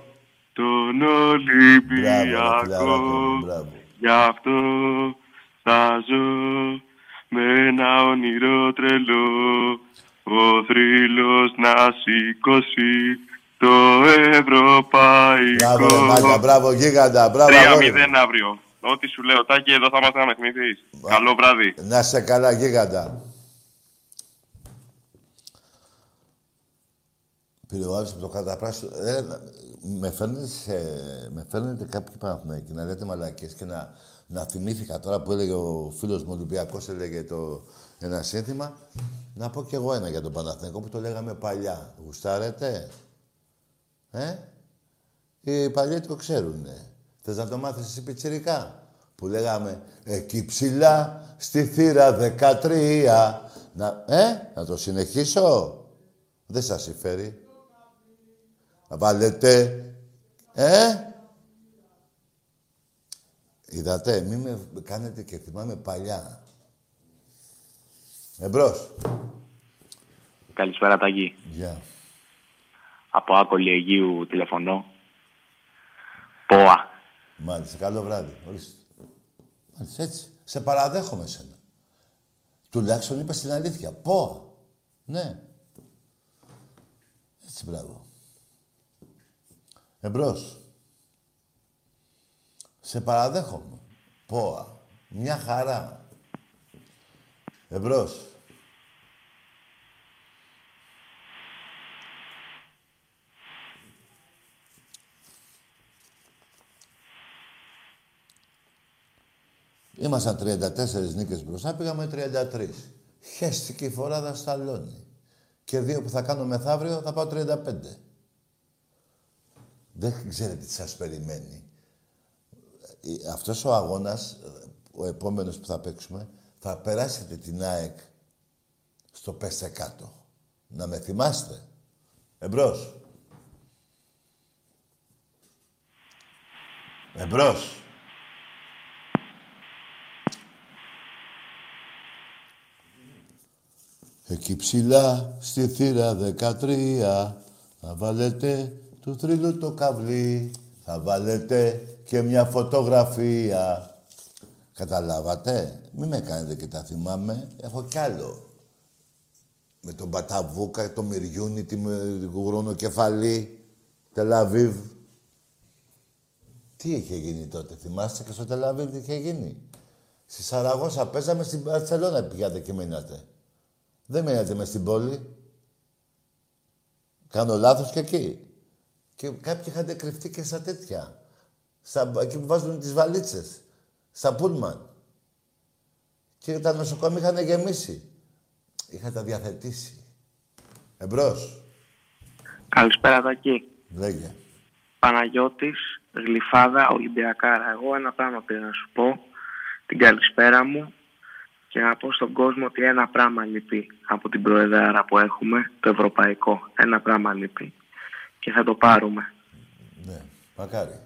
τον Ολυμπιακό γι' αυτό θα ζω με ένα όνειρο τρελό ο θρύλος να σηκώσει το ευρωπαϊκό. Μπράβο, ρε Μάγκα, μπράβο, γίγαντα, μπράβο. αγόρι 3-0 μου. αύριο. Ό,τι σου λέω, Τάκη, εδώ θα είμαστε να με θυμηθείς. Καλό βράδυ. Να είσαι καλά, γίγαντα. Πήρε ο άλλος από το καταπράσινο. Ε, με, φέρνετε σε- με φέρνετε κάποιοι Παναθηναϊκοί να λέτε μαλακίες και να, να θυμήθηκα τώρα που έλεγε ο φίλος μου Ολυμπιακός, έλεγε το, ένα σύνθημα, να πω κι εγώ ένα για τον Παναθηναϊκό που το λέγαμε παλιά. Γουστάρετε, ε; Οι παλιοί το ξέρουνε. Θες να το μάθεις εσύ πιτσιρικά; Που λέγαμε εκεί ψηλά στη θύρα 13. Να, ε, να το συνεχίσω; Δεν σας συμφέρει; Να βάλετε, ε; Είδατε, μη με κάνετε και θυμάμαι παλιά. Εμπρός. Καλησπέρα Τάκη. Γεια. Από Άκολη Αιγείου τηλεφωνώ. ΠΟΑ. Μάλιστα, καλό βράδυ. Ορίστε. Μάλιστα, έτσι. Σε παραδέχομαι σένα. Τουλάχιστον είπα την αλήθεια. Πω. Ναι. Έτσι, μπράβο. Εμπρός. Σε παραδέχομαι. Πόα. Μια χαρά. Εμπρός. Ήμασταν 34 νίκες μπροστά, πήγαμε 33. Χέστηκε η φοράδα σταλώνει. Και δύο που θα κάνω μεθαύριο θα πάω 35. Δεν ξέρετε τι σας περιμένει. Ε, Αυτός ο αγώνας, ο επόμενος που θα παίξουμε, θα περάσετε την ΑΕΚ στο πέστε κάτω. Να με θυμάστε. Εμπρός. Εμπρός. Εκεί ψηλά στη θύρα 13 θα βάλετε του θρύλου το καβλί, θα βάλετε και μια φωτογραφία. Καταλάβατε, μη με κάνετε και τα θυμάμαι, έχω κι άλλο. Με τον Παταβούκα, το Μυριούνι, τη γουρόνο κεφαλή, Τελαβίβ. Τι είχε γίνει τότε, θυμάστε και στο Τελαβίβ τι είχε γίνει; Στη Σαραγώσα παίζαμε, στην Παρσελώνα πήγατε και μείνατε. Δεν μένατε μες στην πόλη. Κάνω λάθος και εκεί. Και κάποιοι είχατε κρυφτεί και στα τέτοια. Στα, εκεί που βάζουν τις βαλίτσες. Στα πούλμαν. Και τα νοσοκομεία είχαν γεμίσει. Είχατε τα διαθετήσει. Εμπρός. Καλησπέρα Τάκη. Λέγε. Παναγιώτης, Γλυφάδα, Ολυμπιακάρα. Εγώ ένα πράγμα πήρα να σου πω. Την καλησπέρα μου και να πω στον κόσμο ότι ένα πράγμα λείπει από την προεδράρα που έχουμε, το ευρωπαϊκό. Ένα πράγμα λείπει. Και θα το πάρουμε. Μακάρι.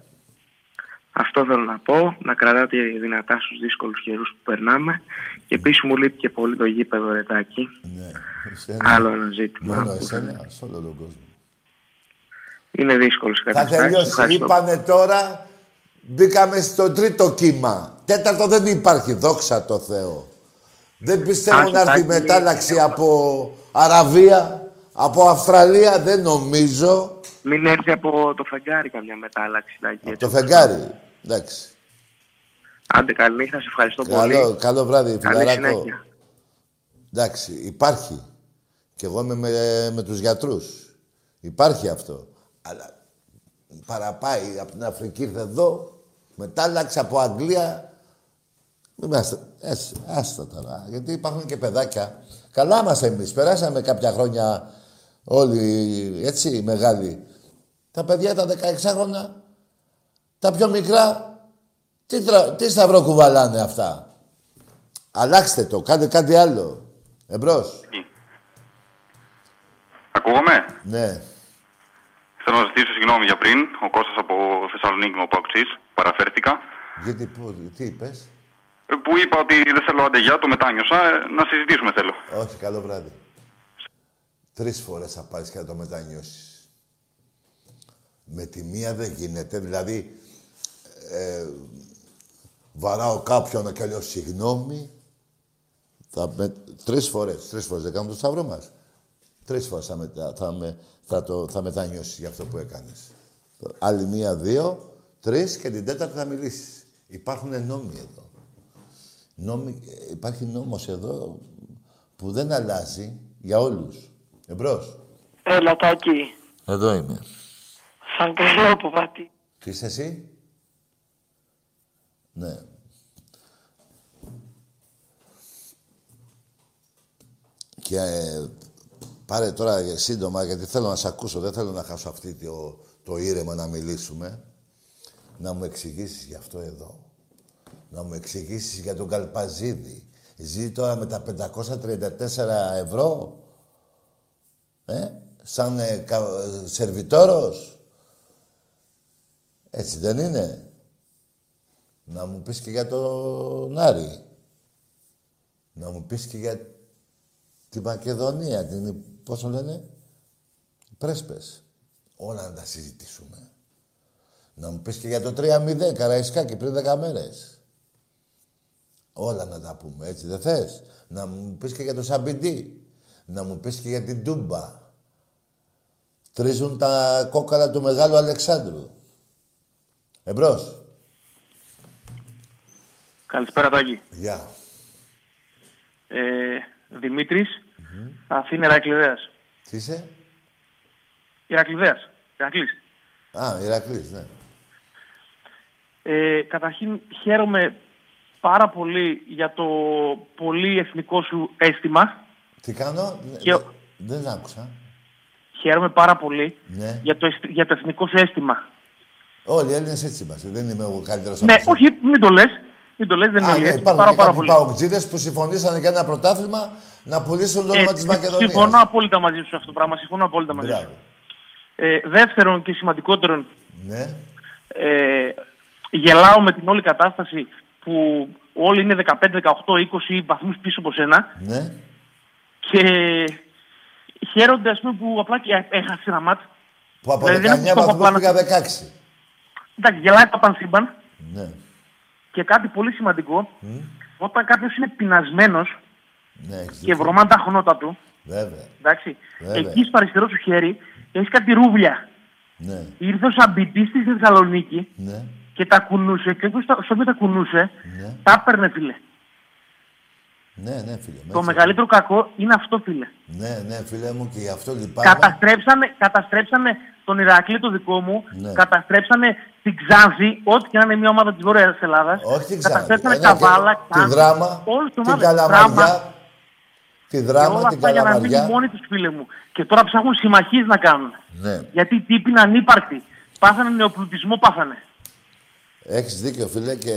Αυτό θέλω να πω, να κρατάτε δυνατά στους δύσκολους καιρούς που περνάμε. Και επίσης μου λείπει και πολύ το γήπεδο ρετάκι. Εσένα. Άλλο ένα ζήτημα. Μόνο που εσένα, σε όλο τον κόσμο. Είναι δύσκολος σε Θα καταστάσεις. τελειώσει. Ευχαριστώ. Είπανε τώρα, μπήκαμε στο τρίτο κύμα. Τέταρτο δεν υπάρχει, δόξα τω Θεώ. Δεν πιστεύω Άκη, να έρθει Τάκη, μετάλλαξη από Αραβία, από Αυστραλία, δεν νομίζω. Μην έρθει από το φεγγάρι καμιά μετάλλαξη. Τάκη, έτσι. Το φεγγάρι. Εντάξει. Άντε καλή νύχτα, σε ευχαριστώ Καλό, πολύ. καλό βράδυ, Καλή φιλαράκο. συνέχεια. Εντάξει, υπάρχει. Και εγώ είμαι με, με τους γιατρούς. Υπάρχει αυτό. Αλλά παραπάει από την Αφρική ήρθε εδώ, μετάλλαξε από Αγγλία. Μην είμαστε, έτσι, άστα τώρα. Γιατί υπάρχουν και παιδάκια. Καλά είμαστε εμείς. Περάσαμε κάποια χρόνια όλοι, έτσι, μεγάλοι. Τα παιδιά τα 16 χρόνια, τα πιο μικρά, τι, τρα... τι σταυρό κουβαλάνε αυτά; Αλλάξτε το, κάντε κάτι άλλο. Εμπρός. Ακούγομαι; Ναι. Θέλω να ζητήσω συγγνώμη για πριν. Ο Κώστας από Θεσσαλονίκη μου Παουξής. Παραφέρθηκα. Γιατί, πού, τι είπες; που είπα ότι δεν θέλω αντεγιά, το μετάνιωσα. ε, Να συζητήσουμε θέλω. Όχι, καλό βράδυ. Τρεις φορές θα πάρεις και να το μετανιώσεις. Με τη μία δεν γίνεται. Δηλαδή, ε, βαράω κάποιον και λέω συγγνώμη. Θα με... Τρεις φορές. Τρεις φορές δεν κάνουμε το σταυρό μας. Τρεις φορές θα, μετα... θα, με... θα, το... θα μετανιώσεις για αυτό που έκανες. Άλλη μία, δύο, τρεις και την τέταρτη θα μιλήσεις. Υπάρχουν νόμοι εδώ. Νόμοι... Υπάρχει νόμος εδώ που δεν αλλάζει για όλους. Εμπρός. Έλα, Τάκη. Εδώ είμαι. Σαν καλό που πατή. Τι είσαι εσύ; Ναι. Και ε, πάρε τώρα σύντομα, γιατί θέλω να σε ακούσω, δεν θέλω να χάσω αυτή το, το ήρεμα να μιλήσουμε. Να μου εξηγήσεις γι' αυτό εδώ. Να μου εξηγήσεις για τον Καλπαζίδη. Ζει τώρα με τα 534 ευρώ. Ε, σαν ε, κα, ε, σερβιτόρος. Έτσι δεν είναι. Να μου πεις και για τον Άρη. Να μου πεις και για τη Μακεδονία, την, πώς το λένε, πρέσπες. Όλα να τα συζητήσουμε. Να μου πεις και για το 3-0, Καραϊσκάκη, πριν 10 μέρες. Όλα να τα πούμε, έτσι δεν θες. Να μου πεις και για το Σαμπιντή. Να μου πεις και για την Τούμπα. Τρίζουν τα κόκαλα του Μεγάλου Αλεξάνδρου. Εμπρός. Καλησπέρα, Τάκη. Γεια. Ε, Δημήτρης, Αθήνα Ηρακλειδέας. Τι είσαι; Ηρακλειδέας. Ηρακλής. Α, Ηρακλής, ναι. Ε, καταρχήν, χαίρομαι πάρα πολύ για το πολύ εθνικό σου αίσθημα. Τι κάνω; Και- Δε- Δεν άκουσα. Χαίρομαι πάρα πολύ Ναι. για, το, αισθη- για το εθνικό σου αίσθημα. Όλοι οι Έλληνες έτσι είμαστε. Δεν είμαι εγώ καλύτερος Ναι, από εσένα. όχι, μην το λες. Μην το λες, δεν Α, είναι ναι, έτσι. υπάρχουν Πάρα, και πάρα κάποιοι πολύ. παοκτζίδες που συμφωνήσανε για ένα πρωτάθλημα να πουλήσουν το Ε, όνομα της Μακεδονίας. Συμφωνώ απόλυτα μαζί σου σε αυτό το πράγμα. Συμφωνώ απόλυτα μαζί σου. Μπράβο. Ε, δεύτερον και σημαντικότερον, Ναι. ε, γελάω με την όλη κατάσταση που όλοι είναι 15, 18, 20 βαθμούς πίσω από σένα Ναι. Και χαίρονται ας πούμε που απλά και έχασε ένα μάτς. Που από Δηλαδή, δεν 19 έχω βαθμούς πάνω- πήγα 16. Εντάξει, γελάει το πανσύμπαν Ναι. και κάτι πολύ σημαντικό, Μμ. όταν κάποιος είναι πεινασμένος Ναι, έχεις και δίκιο. βρωμά τα χνότα του, Βέβαια. εντάξει, Βέβαια. εκεί στο αριστερό σου χέρι έχεις κάτι ρούβλια. Ναι. Ήρθε ο Σαμπιτής στη Θεσσαλονίκη Ναι. και τα κουνούσε και όπως τα- στο οποίο τα κουνούσε, Ναι. τα έπαιρνε φίλε. Ναι, ναι, φίλε. Το έτσι. μεγαλύτερο κακό είναι αυτό φίλε. Ναι, ναι, φίλε μου, και γι' αυτό λυπάμαι. Καταστρέψανε, καταστρέψανε τον Ηρακλή το δικό μου, Ναι. καταστρέψανε την Ξάνθη, ό,τι και να είναι μια ομάδα της Βόρειας Ελλάδας. Όχι την Ξάνθη. Καταστρέψανε Ένα και- Καβάλα, Τη Ξάνθη, Δράμα, όλες τις την ομάδες. Καλαμαριά, Δράμα. τη Και Δράμα, όλα την αυτά για να Καλαμαριά. μείνουν μόνοι τους φίλε μου. Και τώρα ψάχνουν συμμαχίες να κάνουν. Ναι. Γιατί οι τύποι είναι ανύπαρκτοι. Πάθανε νεοπλουτισμό, πάθανε. Έχεις δίκιο, φίλε, και,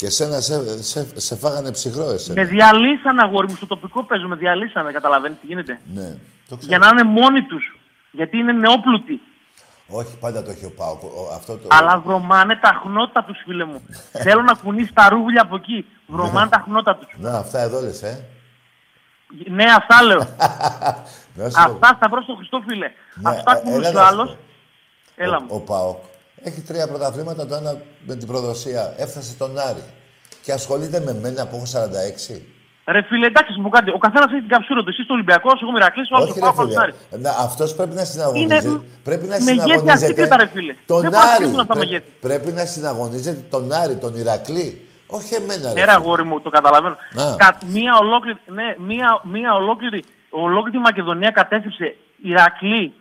και εσένα σε, σε, σε φάγανε ψυχρό εσένα. Με διαλύσανε αγόρι μου στο τοπικό παίζω, με διαλύσανε, καταλαβαίνεις τι γίνεται. Ναι, το ξέρω. Για να είναι μόνοι τους. Γιατί είναι νεόπλουτοι. Όχι, πάντα το έχει ο Πάοκ. ο- Αυτό το... Αλλά βρωμάνε τα χνότα τους, φίλε μου. Θέλω να κουνήσει τα ρούβλια από εκεί. Βρωμάνε τα χνότα τους. Να, αυτά εδώ λες, ε. Ναι, αυτά λέω. Να σου πω. αυτά στα προς τον Χριστό, φίλε. Ναι, αυτά ε, κουνούσε έλα ο να σου άλλος. πω. Έλα μου. Ο ΠΑΟΚ έχει τρία πρωταθλήματα, το ένα με την προδοσία. Έφτασε τον Άρη. Και ασχολείται με μένα που έχω 46. Ρε φίλε, εντάξει, σου πω κάτι. Ο καθένας έχει την καψούρα του. Εσύ στο Ολυμπιακό, εγώ Μηρακλή, ο άλλο Όχι, στο ρε Πάο φίλε. Να, αυτός πρέπει να συναγωνίζεται. Είναι πρέπει να μεγέθη συναγωνίζεται ασύγκριτα, ρε φίλε. τον Δεν Άρη. παρακολουθούν αυτά τα Πρέ- μεγέθη. πρέπει να συναγωνίζεται τον Άρη, τον Ηρακλή. Όχι εμένα, ρε. Ναι, ρε αγόρι μου, το καταλαβαίνω. Να. Κα, μία ολόκληρη, ναι, μία, μία ολόκληρη, ολόκληρη η Μακεδονία κατέστρεψε Ηρακλή,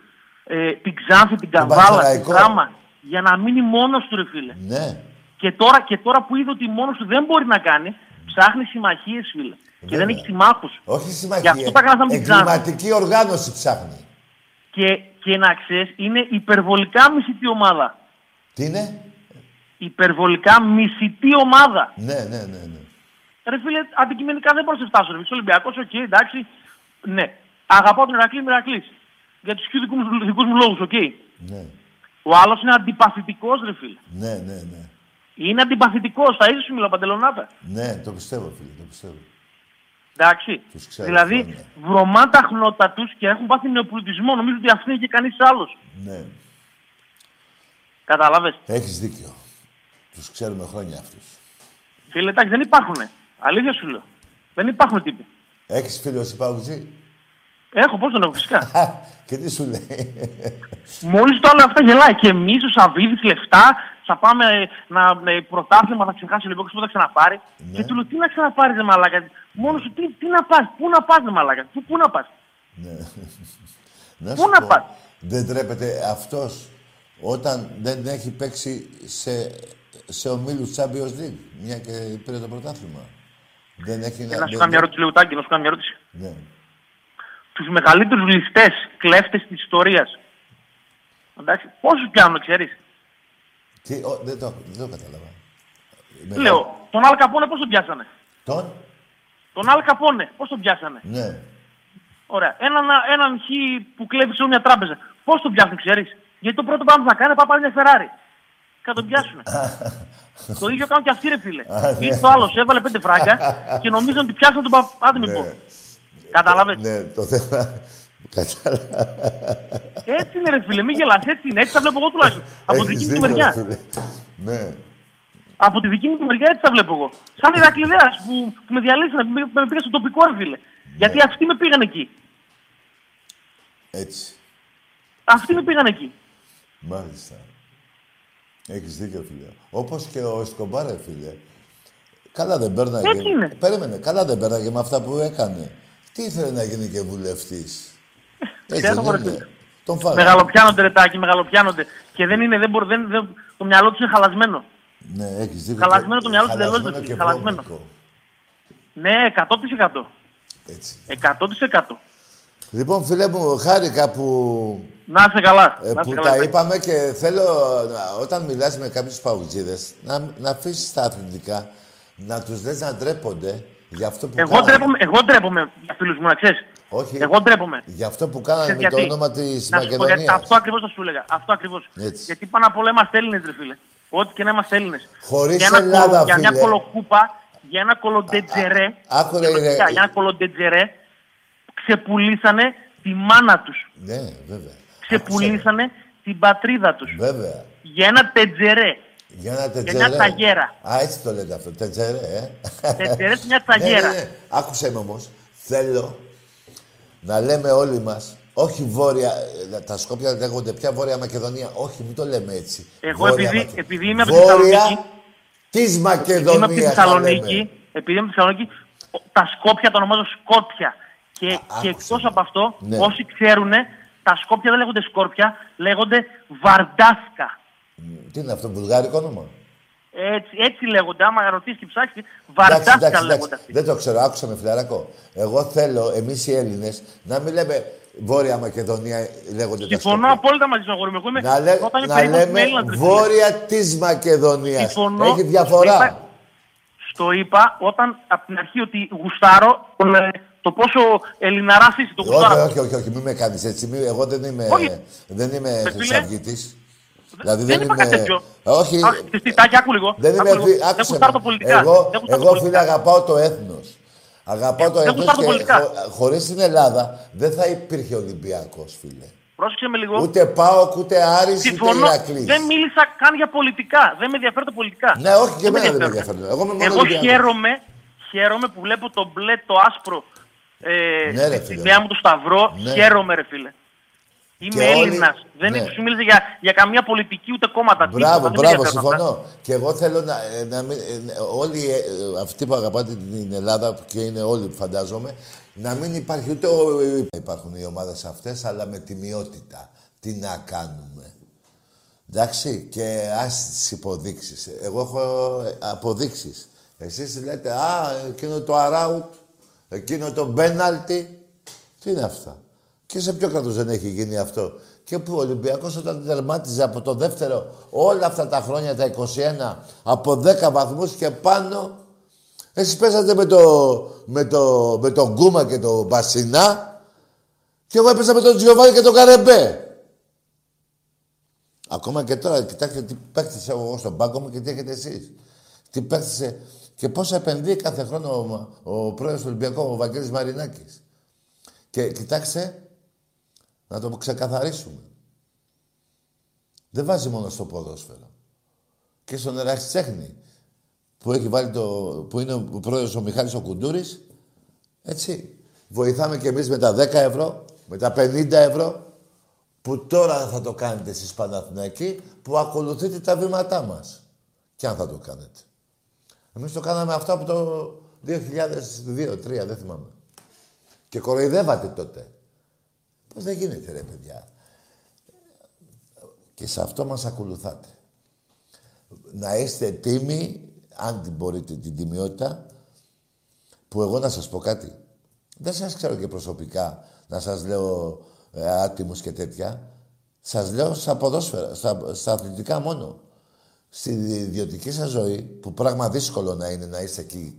ε, την Ξάνθη, την Καβάλα, την Πανσεραϊκό. Δράμα, για να μείνει μόνος του, ρε φίλε. Ναι. Και τώρα, και τώρα που είδε ότι μόνος του δεν μπορεί να κάνει, ψάχνει συμμαχίες, φίλε. Και Βέβαια. δεν έχει συμμάχους. Όχι Γι' συμμαχία. αυτό τα κάναμε την Ξάνθη. Εγκληματική οργάνωση ψάχνει. Και, και να ξέρεις, είναι υπερβολικά μισητή ομάδα. Τι είναι; Υπερβολικά μισητή ομάδα. Ναι, ναι, ναι. ναι. Ρε φίλε, αντικειμενικά δεν μπορώ να σε φτάσω. Ρε. Είσαι Ολυμπιακός, οκ, εντάξει. Ναι. Αγαπάω τον Ηρακλή Μηρακλής. Για τους δικούς μου, δικούς μου λόγους, οκ. Ναι, Ο άλλος είναι αντιπαθητικός, ρε φίλε. ναι, ναι. ναι. Είναι αντιπαθητικός, θα είσαι σου μιλάω, Παντελονάτα. Ναι, το πιστεύω, φίλε, το πιστεύω. Εντάξει. Τους ξέρω δηλαδή, χρόνια. βρωμά τα χνότα τους και έχουν πάθει νεοπλουτισμό. Νομίζω ότι αυτή είναι και κανείς άλλος. Ναι, Κατάλαβε. έχεις δίκιο. Τους ξέρουμε χρόνια αυτούς. Φίλε, εντάξει, δεν υπάρχουν. Αλήθεια σου λέω. Δεν υπάρχουν τύποι. Έχεις φίλο εσύ Παουτζή. Έχω, πώς τον έχω, φυσικά. Και τι σου λέει. Μόλις το άλλο αυτά γελάει. Και εμείς, ο Σαββίδης, λεφτά, θα πάμε ε, να ε, πρωτάθλημα, θα ξεχάσει ο Ολυμπιακός που θα ξαναπάρει. Ναι. Και του λέω, τι να ξαναπάρεις, δε μαλάκα. Μόνος σου, τι, τι να πας, πού να πας, δε μαλάκα. Πού, πού να πας. Ναι. Να Πού σου να πω, πας; Δεν τρέπεται αυτός όταν δεν έχει παίξει σε, σε ομίλους Champions League, μια και πήρε το πρωτάθλημα. Δεν έχει Και να σου δεν- κάνω μια ερώτηση, λίγο τάγκη, να σου κάνω μια ερώτηση. Ναι. Τους μεγαλύτερους ληστές, κλέφτες της ιστορίας. Εντάξει, πόσους πιάνουν, ξέρεις. Τι, ο, δεν, το, δεν το κατάλαβα. Με- Λέω, τον Αλ Καπόνε πώς τον πιάσανε; Τον; Τον Αλ Καπόνε, πώς τον πιάσανε; Ναι. Ωραία. Έναν, έναν χ που κλέβει σε μια τράπεζα. Πώς τον πιάσουν, ξέρεις; Γιατί το πρώτο πράγμα που θα κάνει πάει να πάρει μια Ferrari. Και θα τον πιάσουν. το ίδιο κάνουν και αυτοί, ρε φίλε. Α, ναι. Ήρθε ο άλλο, έβαλε πέντε φράγκια και νομίζαν ότι πιάσαν τον παπ. Άντε μην πω. Κατάλαβες; Ναι, το θέμα... Κατάλαβα. Έτσι είναι, ρε φίλε, μην γελάς, έτσι είναι. Έτσι τα βλέπω εγώ τουλάχιστον. Από τη Έχεις δική μου δίκιο, μεριά. ρε φίλε. Ναι. Από τη δική μου μεριά έτσι τα βλέπω εγώ. Σαν Ηρακλειδέας που, που με διαλύσανε, που με, με πήγα στο τοπικό, ρε φίλε. Γιατί αυτοί με πήγαν εκεί. Έτσι. Αυτοί με πήγαν εκεί. Μάλιστα. Έχεις δίκιο, φίλε. Όπως και ο Εσκομπάρ, ρε φίλε. Καλά δεν πέρναγε. Έτσι είναι. Περίμενε. Καλά δεν πέρναγε με αυτά που έκανε. Τι ήθελε να γίνει και βουλευτής; Έτσι Ξέρω, δεν ρε είναι. φίλε. Τον φάγανε. Μεγαλοπιάνονται ρετάκι, μεγαλοπιάνονται. Και δεν είναι, δεν μπορεί, δεν, δεν, το μυαλό τους είναι χαλασμένο. Ναι, έχεις δίκιο. Χαλασμένο το μυαλό τους εντελώς, Χαλασμένο ρε φίλε, και χαλασμένο. βρώμικο. Ναι, 100%. Έτσι. 100%. Λοιπόν, φίλε μου, χάρηκα που, Να είσαι καλά. ε, να που είσαι τα καλά. είπαμε και θέλω να- όταν μιλάς με κάποιους παουτζίδες να, να αφήσεις τα αθλητικά, να τους λες να ντρέπονται για αυτό που Εγώ κάνανε. ντρέπομαι, εγώ ντρέπομαι για φίλους μου, να ξέρεις. Όχι. Εγώ ντρέπομαι. Για αυτό που κάνανε Ξέρεις με το γιατί; όνομα της Να σου πω γιατί Μακεδονίας. αυτό ακριβώς θα σου έλεγα. Αυτό ακριβώς. Έτσι. Γιατί πάνω απ' όλα είμαστε Έλληνες, ρε φίλε. Ό,τι και να είμαστε Έλληνες. Χωρίς για ένα Ελλάδα, κολο- Για μια φίλε. κολοκούπα, για ένα κολοντετζερέ, Άκου ρε, ρε, για ένα κολοντετζερέ, ξεπουλήσανε τη μάνα τους. Ναι, βέβαια. Ξεπουλήσανε την πατρίδα τους. Βέβαια. Για ένα τετζερέ. Για ένα Για τετζερέ. μια τσαγέρα. Α, έτσι το λέτε αυτό. Τετζερέ, ε. Τετζερέ σε μια Ναι, τσαγέρα. ναι, ναι. Άκουσε με όμως. Θέλω να λέμε όλοι μας, όχι βόρεια, ε, τα Σκόπια λέγονται πια Βόρεια Μακεδονία. Όχι, μην το λέμε έτσι. Εγώ Βόρεια επειδή, Μακε- επειδή είμαι από τη Βόρεια Θεσσαλονίκη, της επειδή είμαι από τη Μακεδονίας θα Θεσσαλονίκη, λέμε. επειδή είμαι από τη Θεσσαλονίκη, ο- τα Σκόπια τα ονομάζω Σκόπια. Και, και εκτός από αυτό, Ναι. όσοι ξέρουν, τα Σκόπια δεν λέγονται Σκόρπια, λέγονται Βαρντάσκα. Τι είναι αυτό, βουλγάρικο όνομα. Έτσι, έτσι λέγονται. Άμα ρωτήσεις και ψάξεις, Εντάξει, Βαρντάσκα εντάξει, λέγονται εντάξει. αυτοί. Δεν το ξέρω, άκουσα με φιλαράκο. Εγώ θέλω, εμείς οι Έλληνες, να μην λέμε Βόρεια Μακεδονία λέγονται τα Συμφωνώ Σκόπια. απόλυτα μαζί σου, αγόρι μου. Εγώ είμαι, Να, λέ- όταν είμαι να περίπου λέμε Έλληνας, ρε φίλε. Βόρεια της Μακεδονίας. Συμφωνώ. Έχει διαφορά. Στο είπα, στο είπα όταν από την αρχή ότι γουστάρω τον, ε, το πόσο ελληναράς είσαι, το Όχι, γουστάρω. όχι, όχι, όχι, μην με κάνεις έτσι. Μη- εγώ δεν είμαι, Όχι. δεν είμαι φίλε, χρυσαυγίτης. Δηλαδή δεν δεν, είπα κάτι είμαι... τέτοιο. Όχι, Αχ, τι, τάκι, άκου λίγο. δεν άκου είμαι... λίγο. φι- Δεν Άκουσε γουστάρω με. το πολιτικά. Εγώ, Δεν γουστάρω εγώ το φίλε, πολιτικά. αγαπάω το έθνος. Αγαπάω το δεν έθνος γουστάρω το και πολιτικά. χω, χωρίς την Ελλάδα δεν θα υπήρχε Ολυμπιακός, φίλε. Πρόσεξε με λίγο. Ούτε πάω, ούτε Άρης, ούτε Συμφωνώ. Ηρακλής. Δεν μίλησα καν για πολιτικά. Δεν με ενδιαφέρει τα πολιτικά. Ναι, όχι και Δεν με εμένα δεν με ενδιαφέρουν. ενδιαφέρει. Εγώ είμαι μόνο Εγώ Ολυμπιακός. χαίρομαι, χαίρομαι που βλέπω το μπλε, το άσπρο ε, Ναι, ρε, στη φίλε. σημαία μου το σταυρό. Ναι. Χαίρομαι, ρε φίλε. Είμαι Και όλοι- Έλληνας. Δεν ναι. σου μίλησε για, για καμία πολιτική ούτε κόμματα. τίποτα. Μπράβο, Δεν με μπράβο, ενδιαφέρουν αυτά. συμφωνώ. Και εγώ θέλω να, ε, να μην, ε, όλοι ε, ε, αυτοί που αγαπάτε την Ελλάδα και είναι όλοι φαντάζομαι, να μην υπάρχει ούτε ο, ε, υπάρχουν οι ομάδες αυτές, αλλά με τιμιότητα. Τι να κάνουμε. Εντάξει, και ας τις υποδείξεις. Εγώ έχω ε, αποδείξεις. Εσείς λέτε, α, εκείνο το αράουτ, εκείνο το μπέναλτι. Τι είναι αυτά. Και σε ποιο κράτος δεν έχει γίνει αυτό; Και που ο Ολυμπιακός όταν τερμάτιζε από το δεύτερο όλα αυτά τα χρόνια, τα 21, από 10 βαθμούς και πάνω, εσείς παίζατε με το, με το, με τον Γκούμα και τον Μπασινά και εγώ έπαιζα με τον Τζιοβάνι και τον Καρεμπέ. Ακόμα και τώρα, κοιτάξτε τι παίχτες έχω εγώ στον πάγκο μου και τι έχετε εσείς. Τι παίχτες ε, και πόσα επενδύει κάθε χρόνο ο, ο πρόεδρος του Ολυμπιακού, ο Βαγγέλης Μαρινάκης. Και κοιτάξτε, να το ξεκαθαρίσουμε. Δεν βάζει μόνο στο ποδόσφαιρο. Και στον ερασιτέχνη που, έχει βάλει το, που είναι ο πρόεδρος ο Μιχάλης ο Κουντούρης, έτσι. Βοηθάμε κι εμείς με τα 10 ευρώ, με τα 50 ευρώ, που τώρα θα το κάνετε εσείς Παναθηναϊκοί, που ακολουθείτε τα βήματά μας. Και αν θα το κάνετε. Εμείς το κάναμε αυτό από το 2002-2003, δεν θυμάμαι. Και κοροϊδεύατε τότε. Πώς δεν γίνεται ρε παιδιά. Και σε αυτό μας ακολουθάτε. Να είστε τίμοι, αν την μπορείτε την τιμιότητα, που εγώ να σας πω κάτι. Δεν σας ξέρω και προσωπικά να σας λέω ε, άτιμους και τέτοια. Σας λέω στα ποδόσφαιρα, στα, στα αθλητικά μόνο. Στη ιδιωτική σας ζωή, που πράγμα δύσκολο να είναι να είστε εκεί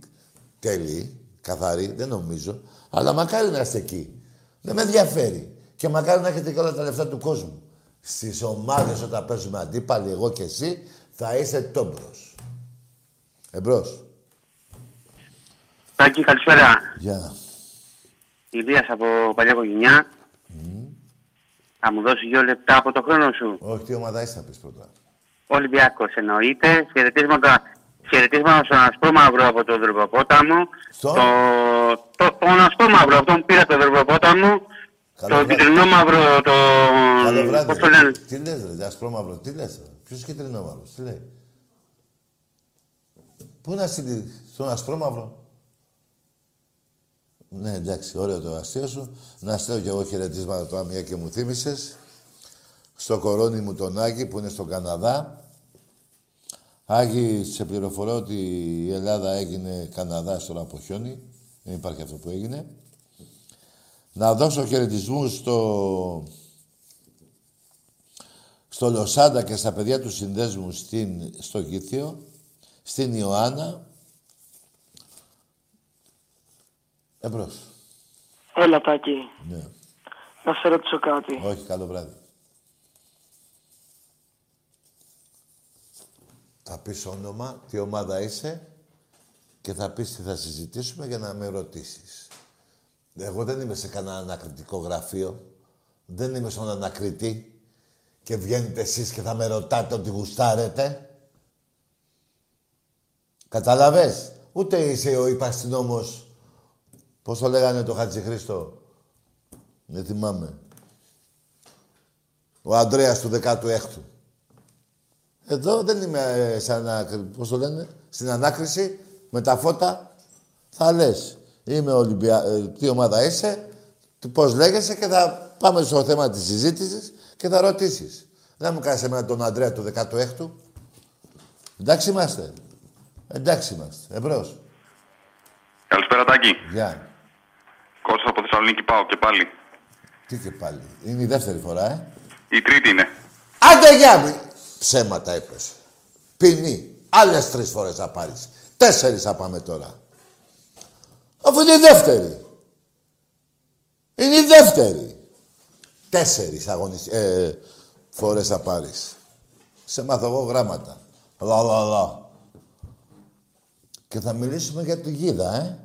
τέλειοι, καθαροί, δεν νομίζω, αλλά μακάρι να είστε εκεί. Δεν με ενδιαφέρει. Και μακάρι να έχετε και όλα τα λεφτά του κόσμου. Στις ομάδες όταν παίζουμε αντίπαλοι, εγώ και εσύ, θα είστε τόμπρος. Εμπρός. Τάκη, καλησπέρα. Γεια. Ηλίας από παλιά οικογένεια. Θα μου δώσει δύο λεπτά από το χρόνο σου. Όχι, τι ομάδα είσαι θα πεις πρώτα. Ολυμπιακός εννοείται. Χαιρετίσματα, χαιρετίσματα στον Ασπρόμαυρο από τον Δροποπόταμο. Στο; Το, το, τον Ασπρόμαυρο, αυτόν πήρα τον Δροποπόταμο. Το κυτρινό μαύρο, το... Καλό βράδυ. Πώς το λένε; Τι λες ρε, ασπρόμαυρο, τι λες. ρε; Ποιος κίτρινο μαύρος, τι λέει; Πού να στείλει, στον ασπρόμαυρο. Ναι, εντάξει, ωραίο το αστείο σου. Να στέλνω κι εγώ χαιρετίσματα τώρα, μια και μου θύμισες. Στο κορώνι μου τον Άγη που είναι στον Καναδά. Άγη, σε πληροφορώ ότι η Ελλάδα έγινε Καναδά τώρα από χιόνι. Δεν υπάρχει αυτό που έγινε. Να δώσω χαιρετισμού στο, στο Λοσάντα και στα παιδιά του συνδέσμου στην, στο Γήθιο, στην Ιωάννα. Εμπρός. Έλα, Τάκη. Ναι. Να σε ρωτήσω κάτι. Όχι, καλό βράδυ. Θα πεις όνομα, τι ομάδα είσαι και θα πεις τι θα συζητήσουμε για να με ρωτήσεις. Εγώ δεν είμαι σε κανένα ανακριτικό γραφείο. Δεν είμαι στον ανακριτή και βγαίνετε εσείς και θα με ρωτάτε ότι γουστάρετε. Καταλαβες; Ούτε είσαι ο υπαστυνόμος. Πώς το λέγανε το Χατζη Χρήστο; Δεν θυμάμαι. Ο Ανδρέας του 16ου. Εδώ δεν είμαι ε, σαν ανάκρι... Πώς το λένε. Στην ανάκριση με τα φώτα θα λες. Είμαι Ολυμπια... ε, τι ομάδα είσαι, τι- πώς λέγεσαι και θα πάμε στο θέμα της συζήτησης και θα ρωτήσεις. Δεν μου κάνεις εμένα τον Ανδρέα του 16ου. Εντάξει είμαστε. Εντάξει είμαστε. Εμπρός. Καλησπέρα Τάκη. Γεια. Κώστας από Θεσσαλονίκη πάω και πάλι. Τι και πάλι. Είναι η δεύτερη φορά, ε. Η τρίτη είναι. Άντε γεια μου. Ψέματα είπες. Ποινή. Άλλες τρεις φορές θα πάρεις. Τέσσερις θα πάμε τώρα. Αφού είναι η δεύτερη. Είναι η δεύτερη. Τέσσερις αγωνισ... ε, φορές θα πάρεις. Σε μάθω εγώ γράμματα. Λα, λα, λα. Και θα μιλήσουμε για τη γίδα, ε.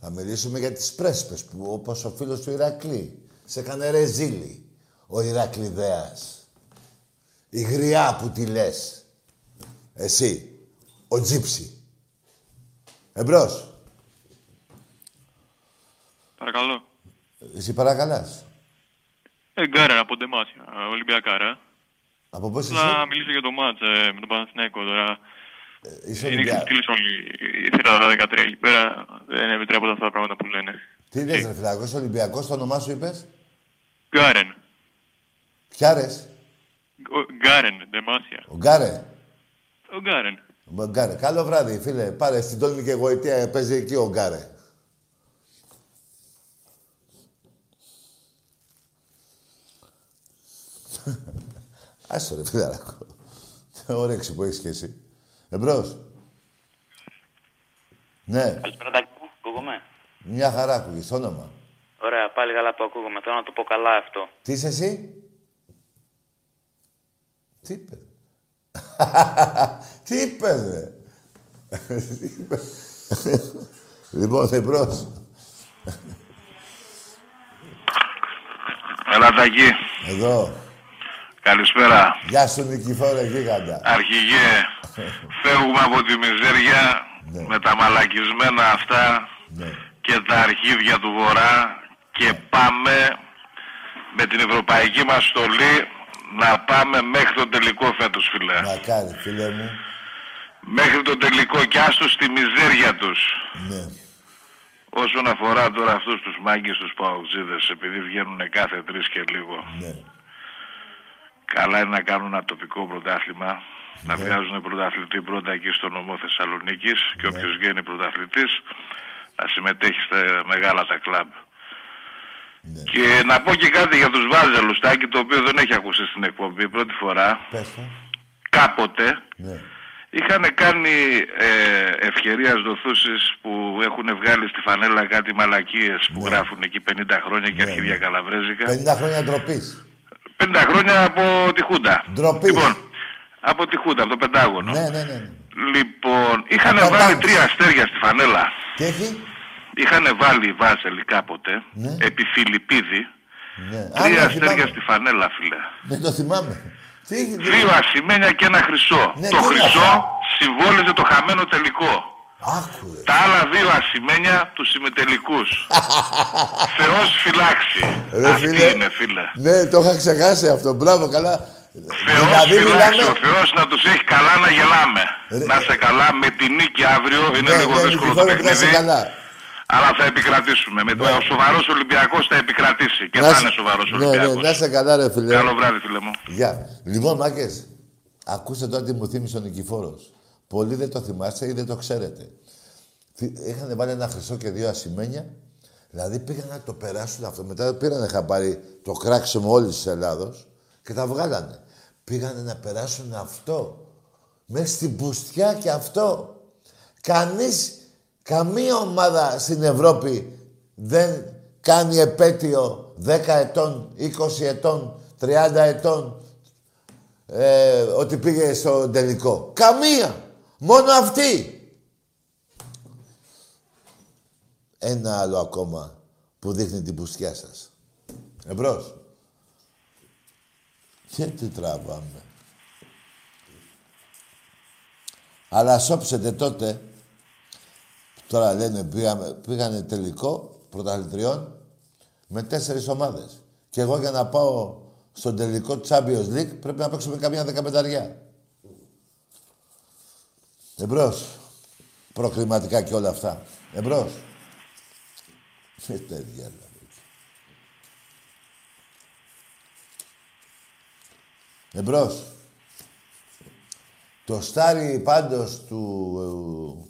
Θα μιλήσουμε για τις πρέσπες που όπως ο φίλος του Ηρακλή σε έκανε ρεζίλι. Ο Ηρακλειδέας. Η γριά που τη λες. Εσύ. Ο Τζίψι. Εμπρός. Παρακαλώ. Εσύ παρακαλάς. Ε, Γκάρα από Ντεμάσια, Ολυμπιακάρα. Από πώς Να είσαι; μιλήσω για το μάτς ε, με τον Παναθηναϊκό τώρα. Είσαι είναι Ολυμπια- ξεφτύλες όλοι η θύρα 13 εκεί πέρα. Δεν επιτρέπονται αυτά τα πράγματα που λένε. Τι λες ρε φιλάκος, Ολυμπιακός, το όνομά σου είπες; Γκάρεν. Πιάρες. Ο- Γκάρεν, Ντεμάσια. Ο Γκάρε. Ο Γκάρεν. Ο Γκάρε. Καλό βράδυ, φίλε. Πάρε στην τόλμη και γοητεία, παίζει εκεί ο Γκάρε. Άσο ρε φιλαράκο. Όρεξη που έχεις και εσύ. Εμπρός. Ναι, Καλησπέρα, Τάκη μου. Ακούγομαι; μια χαρά ακούγεις. Όνομα. Ε, ναι. Ωραία, πάλι καλά που ακούγομαι. Θέλω να το πω καλά αυτό. Τι είσαι εσύ; Τι είπε. Τι είπες, ρε; Τι είπες; Λοιπόν, εμπρός. Έλα Τακί. Εδώ. Καλησπέρα. Γεια σου Νικηφόρε γίγαντα. Αρχηγέ, φεύγουμε από τη μιζέρια Ναι. με τα μαλακισμένα αυτά και τα αρχίδια του Βορρά και πάμε με την ευρωπαϊκή μας στολή να πάμε μέχρι τον τελικό φέτος, φίλε. Μακάρι, φίλε μου. Μέχρι τον τελικό κι άστος στη μιζέρια τους. Ναι. Όσον αφορά τώρα αυτούς τους μάγκες τους παοξίδες, επειδή βγαίνουν κάθε τρεις και λίγο. Ναι. Καλά είναι να κάνουν ένα τοπικό πρωτάθλημα. Να Ναι. βγάζουν πρωταθλητή πρώτα εκεί στο νομό Θεσσαλονίκης και όποιος βγαίνει πρωταθλητής να συμμετέχει στα μεγάλα τα κλαμπ. Ναι. Και να πω και κάτι για τους Βάζελους, Τάκη, το οποίο δεν έχει ακούσει στην εκπομπή πρώτη φορά. Πες το. Κάποτε Ναι. είχαν κάνει ε, ευκαιρίας δοθούσεις που έχουν βγάλει στη φανέλα κάτι μαλακίες που Ναι. γράφουν εκεί 50 χρόνια και αρχίδια καλαβρέζικα. 50 χρόνια ντροπής. 50 χρόνια από τη Χούντα. Ντροπής. Λοιπόν, από τη Χούντα, από το Πεντάγωνο. Ναι, ναι, ναι. Λοιπόν, είχαν Από βάλει πάνω. τρία αστέρια στη φανέλα. Τι έχει; Είχαν βάλει οι Βάζελοι κάποτε, Ναι. επί Φιλιππίδη, Ναι. τρία ναι, αστέρια θυμάμαι. στη φανέλα, φίλε. Δεν το θυμάμαι. Τι έχει. Δύο ασημένια και ένα χρυσό. Ναι, το τι είναι χρυσό αυτά; συμβόλιζε το χαμένο τελικό. Άκουρε. Τα άλλα δύο ασημένια τους συμμετελικούς. Θεός φυλάξει. Ρε, Αυτή φίλε. είναι, φίλε. Ναι, το είχα ξεχάσει αυτό. Μπράβο, καλά. Θεός Δηλαδή φυλάξει, μιλάμε. ο Θεός να τους έχει καλά να γελάμε. Ρε. Να σε καλά με τη νίκη αύριο, είναι Ναι, λίγο ναι, δύσκολο το Νικηφόρε, να είσαι παιχνίδι. Καλά. Αλλά θα επικρατήσουμε. Με το ο σοβαρός Ολυμπιακός θα επικρατήσει. Και Να θα είσαι- είναι σοβαρός Ναι, ναι, Ολυμπιακός. να είσαι καλά, ρε φίλε. Καλό βράδυ, φίλε μου. Γεια. Λοιπόν, μάκες, ακούστε τώρα τι μου θύμισε ο Νικηφόρος. Πολλοί δεν το θυμάστε ή δεν το ξέρετε. Τι- Είχαν βάλει ένα χρυσό και δύο ασημένια. Δηλαδή πήγαν να το περάσουν αυτό. Μετά πήραν χαμπάρι το κράξιμο όλης της Ελλάδος και τα βγάλανε. Πήγανε να περάσουν αυτό. Μέσα στην πουστιά και αυτό. Κανείς, καμία ομάδα στην Ευρώπη δεν κάνει επέτειο 10 ετών, 20 ετών, 30 ετών ε, ότι πήγε στο τελικό. Καμία. Μόνο αυτή. Ένα άλλο ακόμα που δείχνει την πουστιά σας. Εμπρός. Και τι τραβάμε. Αλλά σώψετε τότε, τώρα λένε πήγαμε, πήγανε τελικό πρωταθλητριών με τέσσερις ομάδες. Και εγώ για να πάω στον τελικό Champions League πρέπει να παίξω με καμιά δεκαπενταριά. Εμπρός. Προκριματικά και όλα αυτά. Εμπρός. Ε, τέτοια, δηλαδή. Εμπρός. Το στάρι πάντως του...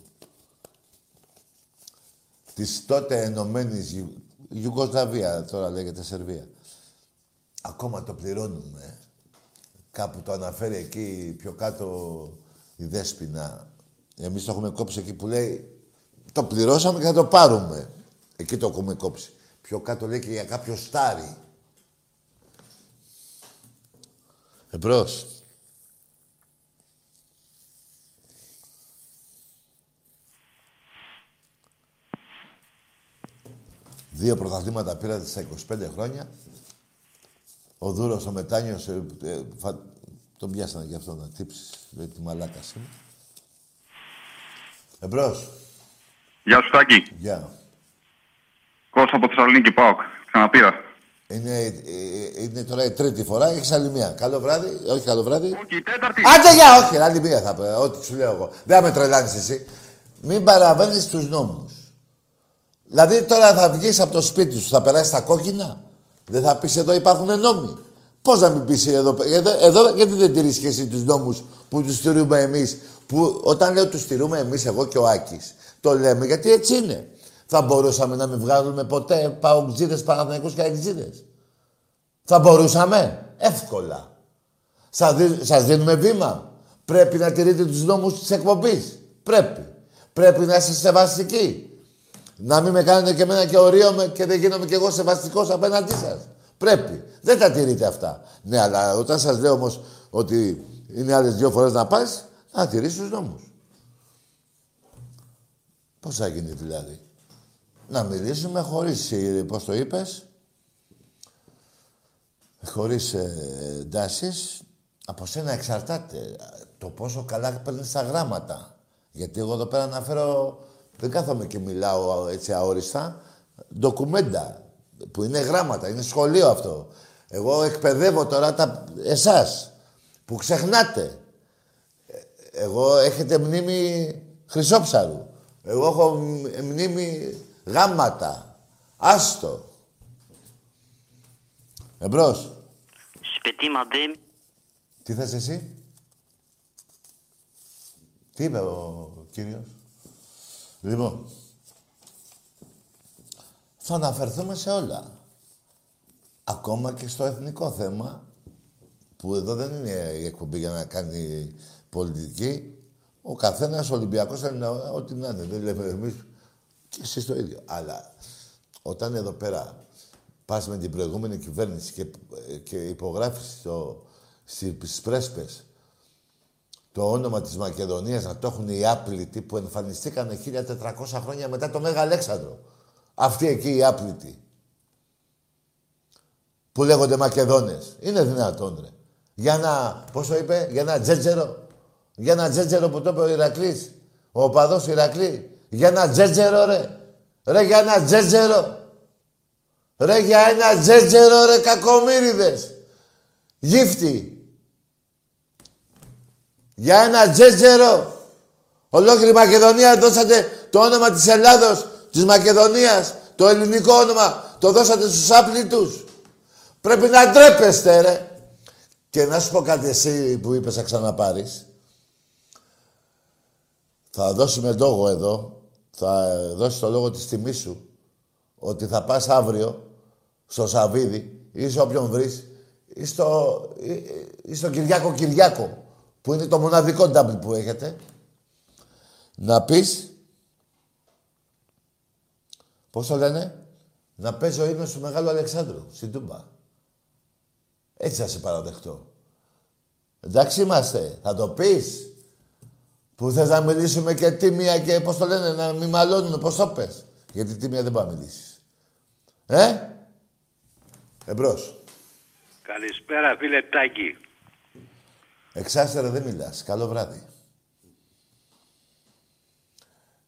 ε, της τότε ενωμένης Ιου- Ιουγκοσλαβία, τώρα λέγεται Σερβία. Ακόμα το πληρώνουμε. Κάπου το αναφέρει εκεί πιο κάτω η Δέσποινα. Εμείς το έχουμε κόψει εκεί που λέει το πληρώσαμε και θα το πάρουμε. Εκεί το έχουμε κόψει. Πιο κάτω λέει και για κάποιο στάρι. Εμπρός. Δύο πρωταθλήματα πήρατε στα 25 χρόνια. Ο Δούρος, ο Μετάνιος, ε, ε, φα- τον πιάσανε γι' αυτό να τύψεις. Λέει τη μαλάκα είναι. Εμπρός. Γεια σου Τάκη. Γεια. Κώστα από Θεσσαλονίκη, ΠΑΟΚ. Ξαναπήρα. Είναι, ε, ε, είναι τώρα η τρίτη φορά, έχεις άλλη μία. Καλό βράδυ, όχι καλό βράδυ. Όχι, η τέταρτη. Άντε για, όχι, άλλη μία θα πω, ό,τι σου λέω εγώ. Δεν θα με τρελάνεις εσύ. Μην παραβαίνεις τους νόμους. Δηλαδή τώρα θα βγεις από το σπίτι σου, θα περάσεις τα κόκκινα. Δεν θα πεις εδώ υπάρχουν νόμοι. Πώς να μην πεις εδώ, εδώ, εδώ γιατί δεν τηρείς και εσύ τους νόμους που τους τηρούμε εμείς. Που όταν λέω τους τηρούμε εμείς, εγώ και ο Άκης, το λέμε γιατί έτσι είναι. Θα μπορούσαμε να μην βγάλουμε ποτέ παουτζίδες, Παναθηναϊκούς και αεξίδες. Θα μπορούσαμε. Εύκολα. Σας, δι- σας δίνουμε βήμα. Πρέπει να τηρείτε τους νόμους της εκπομπής. Πρέπει. Πρέπει να είστε σεβαστικοί. Να μην με κάνετε και εμένα και ορίωμε και δεν γίνομαι κι εγώ σεβαστικός απέναντί σας. Πρέπει. Δεν τα τηρείτε αυτά. Ναι, αλλά όταν σας λέω όμως ότι είναι άλλες δύο φορές να πας, να τηρήσεις τους νόμους. Πώς θα γίνει δηλαδή; Να μιλήσουμε χωρίς, ε, πώς το είπες, χωρίς ε, εντάσεις, από σένα εξαρτάται το πόσο καλά παίρνεις τα γράμματα. Γιατί εγώ εδώ πέρα αναφέρω, δεν κάθομαι και μιλάω έτσι αόριστα, ντοκουμέντα, που είναι γράμματα, είναι σχολείο αυτό. Εγώ εκπαιδεύω τώρα τα, εσάς, που ξεχνάτε. Ε, Εγώ έχετε μνήμη χρυσόψαρου. Εγώ έχω μ- μνήμη γάμματα. Άστο. Εμπρός. Petit madame, Τι θες εσύ; Τι είπε ο κύριος; Λοιπόν. Θα αναφερθούμε σε όλα. Ακόμα και στο εθνικό θέμα, που εδώ δεν είναι η εκπομπή για να κάνει πολιτική. Ο καθένας Ολυμπιακός θα είναι ό,τι να είναι. Δεν λέμε εμείς και εσείς το ίδιο. Αλλά όταν εδώ πέρα πας με την προηγούμενη κυβέρνηση και, και υπογράφεις το, στις πρέσπες το όνομα της Μακεδονίας να το έχουν οι άπλητοι που εμφανιστήκαν 1400 χρόνια μετά το Μέγα Αλέξανδρο. Αυτοί εκεί οι άπλητοι. Που λέγονται Μακεδόνες. Είναι δυνατόν, ρε. Για ένα, πώς το είπε, για ένα τζέτζερο. Για ένα τζέτζερο που το είπε ο Ηρακλής. Ο οπαδός του Ηρακλή. Για ένα τζέτζερο, ρε. Ρε, για ένα τζέτζερο. Ρε, για ένα τζέτζερο, ρε, κακομύριδες. Γύφτη. Για ένα τζέτζερο. Ολόκληρη Μακεδονία δώσατε το όνομα της Ελλάδος, της Μακεδονίας, το ελληνικό όνομα, το δώσατε στους άπλητους. Πρέπει να ντρέπεστε, ρε. Και να σου πω κάτι εσύ που είπες να ξαναπάρεις. Θα δώσουμε λόγο εδώ, θα δώσει το λόγο της τιμής σου, ότι θα πας αύριο στο Σαβίδι ή σε όποιον βρεις, ή στο, ή, ή στο Κυριάκο Κυριάκο, που είναι το μοναδικό double που έχετε, να πεις, πώς το λένε, να παίζει ο ύμνος του Μεγάλου Αλεξάνδρου, στην Τούμπα. Έτσι θα σε παραδεχτώ. Εντάξει είμαστε, θα το πεις. Που θες να μιλήσουμε και τίμια και πώς το λένε, να μην μαλώνουμε, πώς το πες. Γιατί τίμια δεν πάει να μιλήσεις. Ε, εμπρός. Καλησπέρα φίλε Τάκη. Εξάστερα δεν μιλάς. Καλό βράδυ.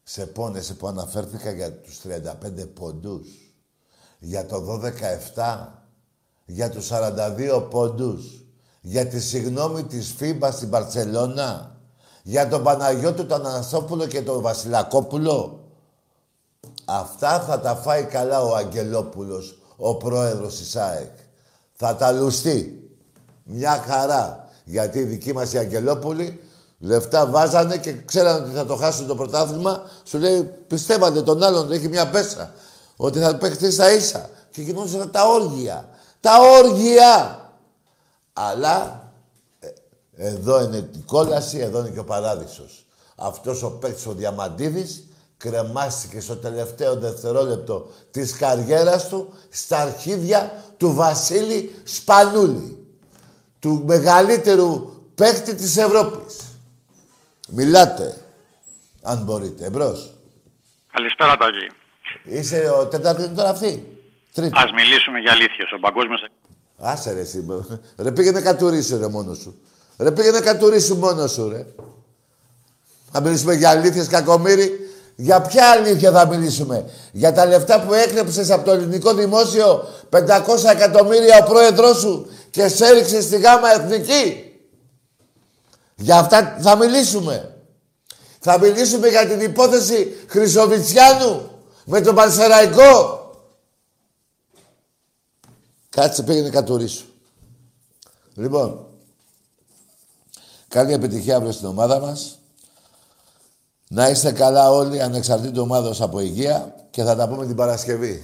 Σε πόνεσαι που αναφέρθηκα για τους 35 πόντους. Για το 12-7. Για τους 42 πόντους. Για τη συγνώμη της FIBA στην Μπαρτσελόνα. Για τον Παναγιώτου τον Αναστόπουλο και τον Βασιλακόπουλο. Αυτά θα τα φάει καλά ο Αγγελόπουλος, ο πρόεδρος της ΑΕΚ. Θα τα λουστεί. Μια χαρά. Γιατί οι δικοί μας οι Αγγελόπουλοι λεφτά βάζανε και ξέρανε ότι θα το χάσουν το πρωτάθλημα. Σου λέει, πιστεύατε τον άλλον, έχει μια πέσα. Ότι θα παίχτε στα ίσα. Και γινόντουσαν τα όργια. Τα όργια! Αλλά ε, εδώ είναι η κόλαση, εδώ είναι και ο παράδεισος. Αυτός ο παίκτης ο Διαμαντίδης κρεμάστηκε στο τελευταίο δευτερόλεπτο της καριέρας του στα αρχίδια του Βασίλη Σπανούλη. Του μεγαλύτερου παίκτη της Ευρώπης. Μιλάτε, αν μπορείτε. Εμπρός. Καλησπέρα Τάκη. Είσαι ο τέταρτος τώρα αυτή; Τρίτη. Ας μιλήσουμε για αλήθειες. Ο παγκόσμιος... Άσε ρε εσύ. Ρε πήγαινε κατουρίσου ρε μόνος σου. Ρε πήγαινε κατουρίσου μόνος σου ρε. Θα μιλήσουμε για αλήθειες κακομύρι. Για ποια αλήθεια θα μιλήσουμε; Για τα λεφτά που έκλεψες από το ελληνικό δημόσιο 500 εκατομμύρια ο πρόεδρός σου και σε έριξε στη γάμα εθνική. Για αυτά θα μιλήσουμε. Θα μιλήσουμε για την υπόθεση Χρυσοβιτσιάνου με τον Πανσεραϊκό. Κάτσε πήγαινε κατουρίσου. Λοιπόν, καλή επιτυχία αύριο στην ομάδα μας. Να είστε καλά όλοι, ανεξαρτήτου ομάδος από υγεία και θα τα πούμε την Παρασκευή.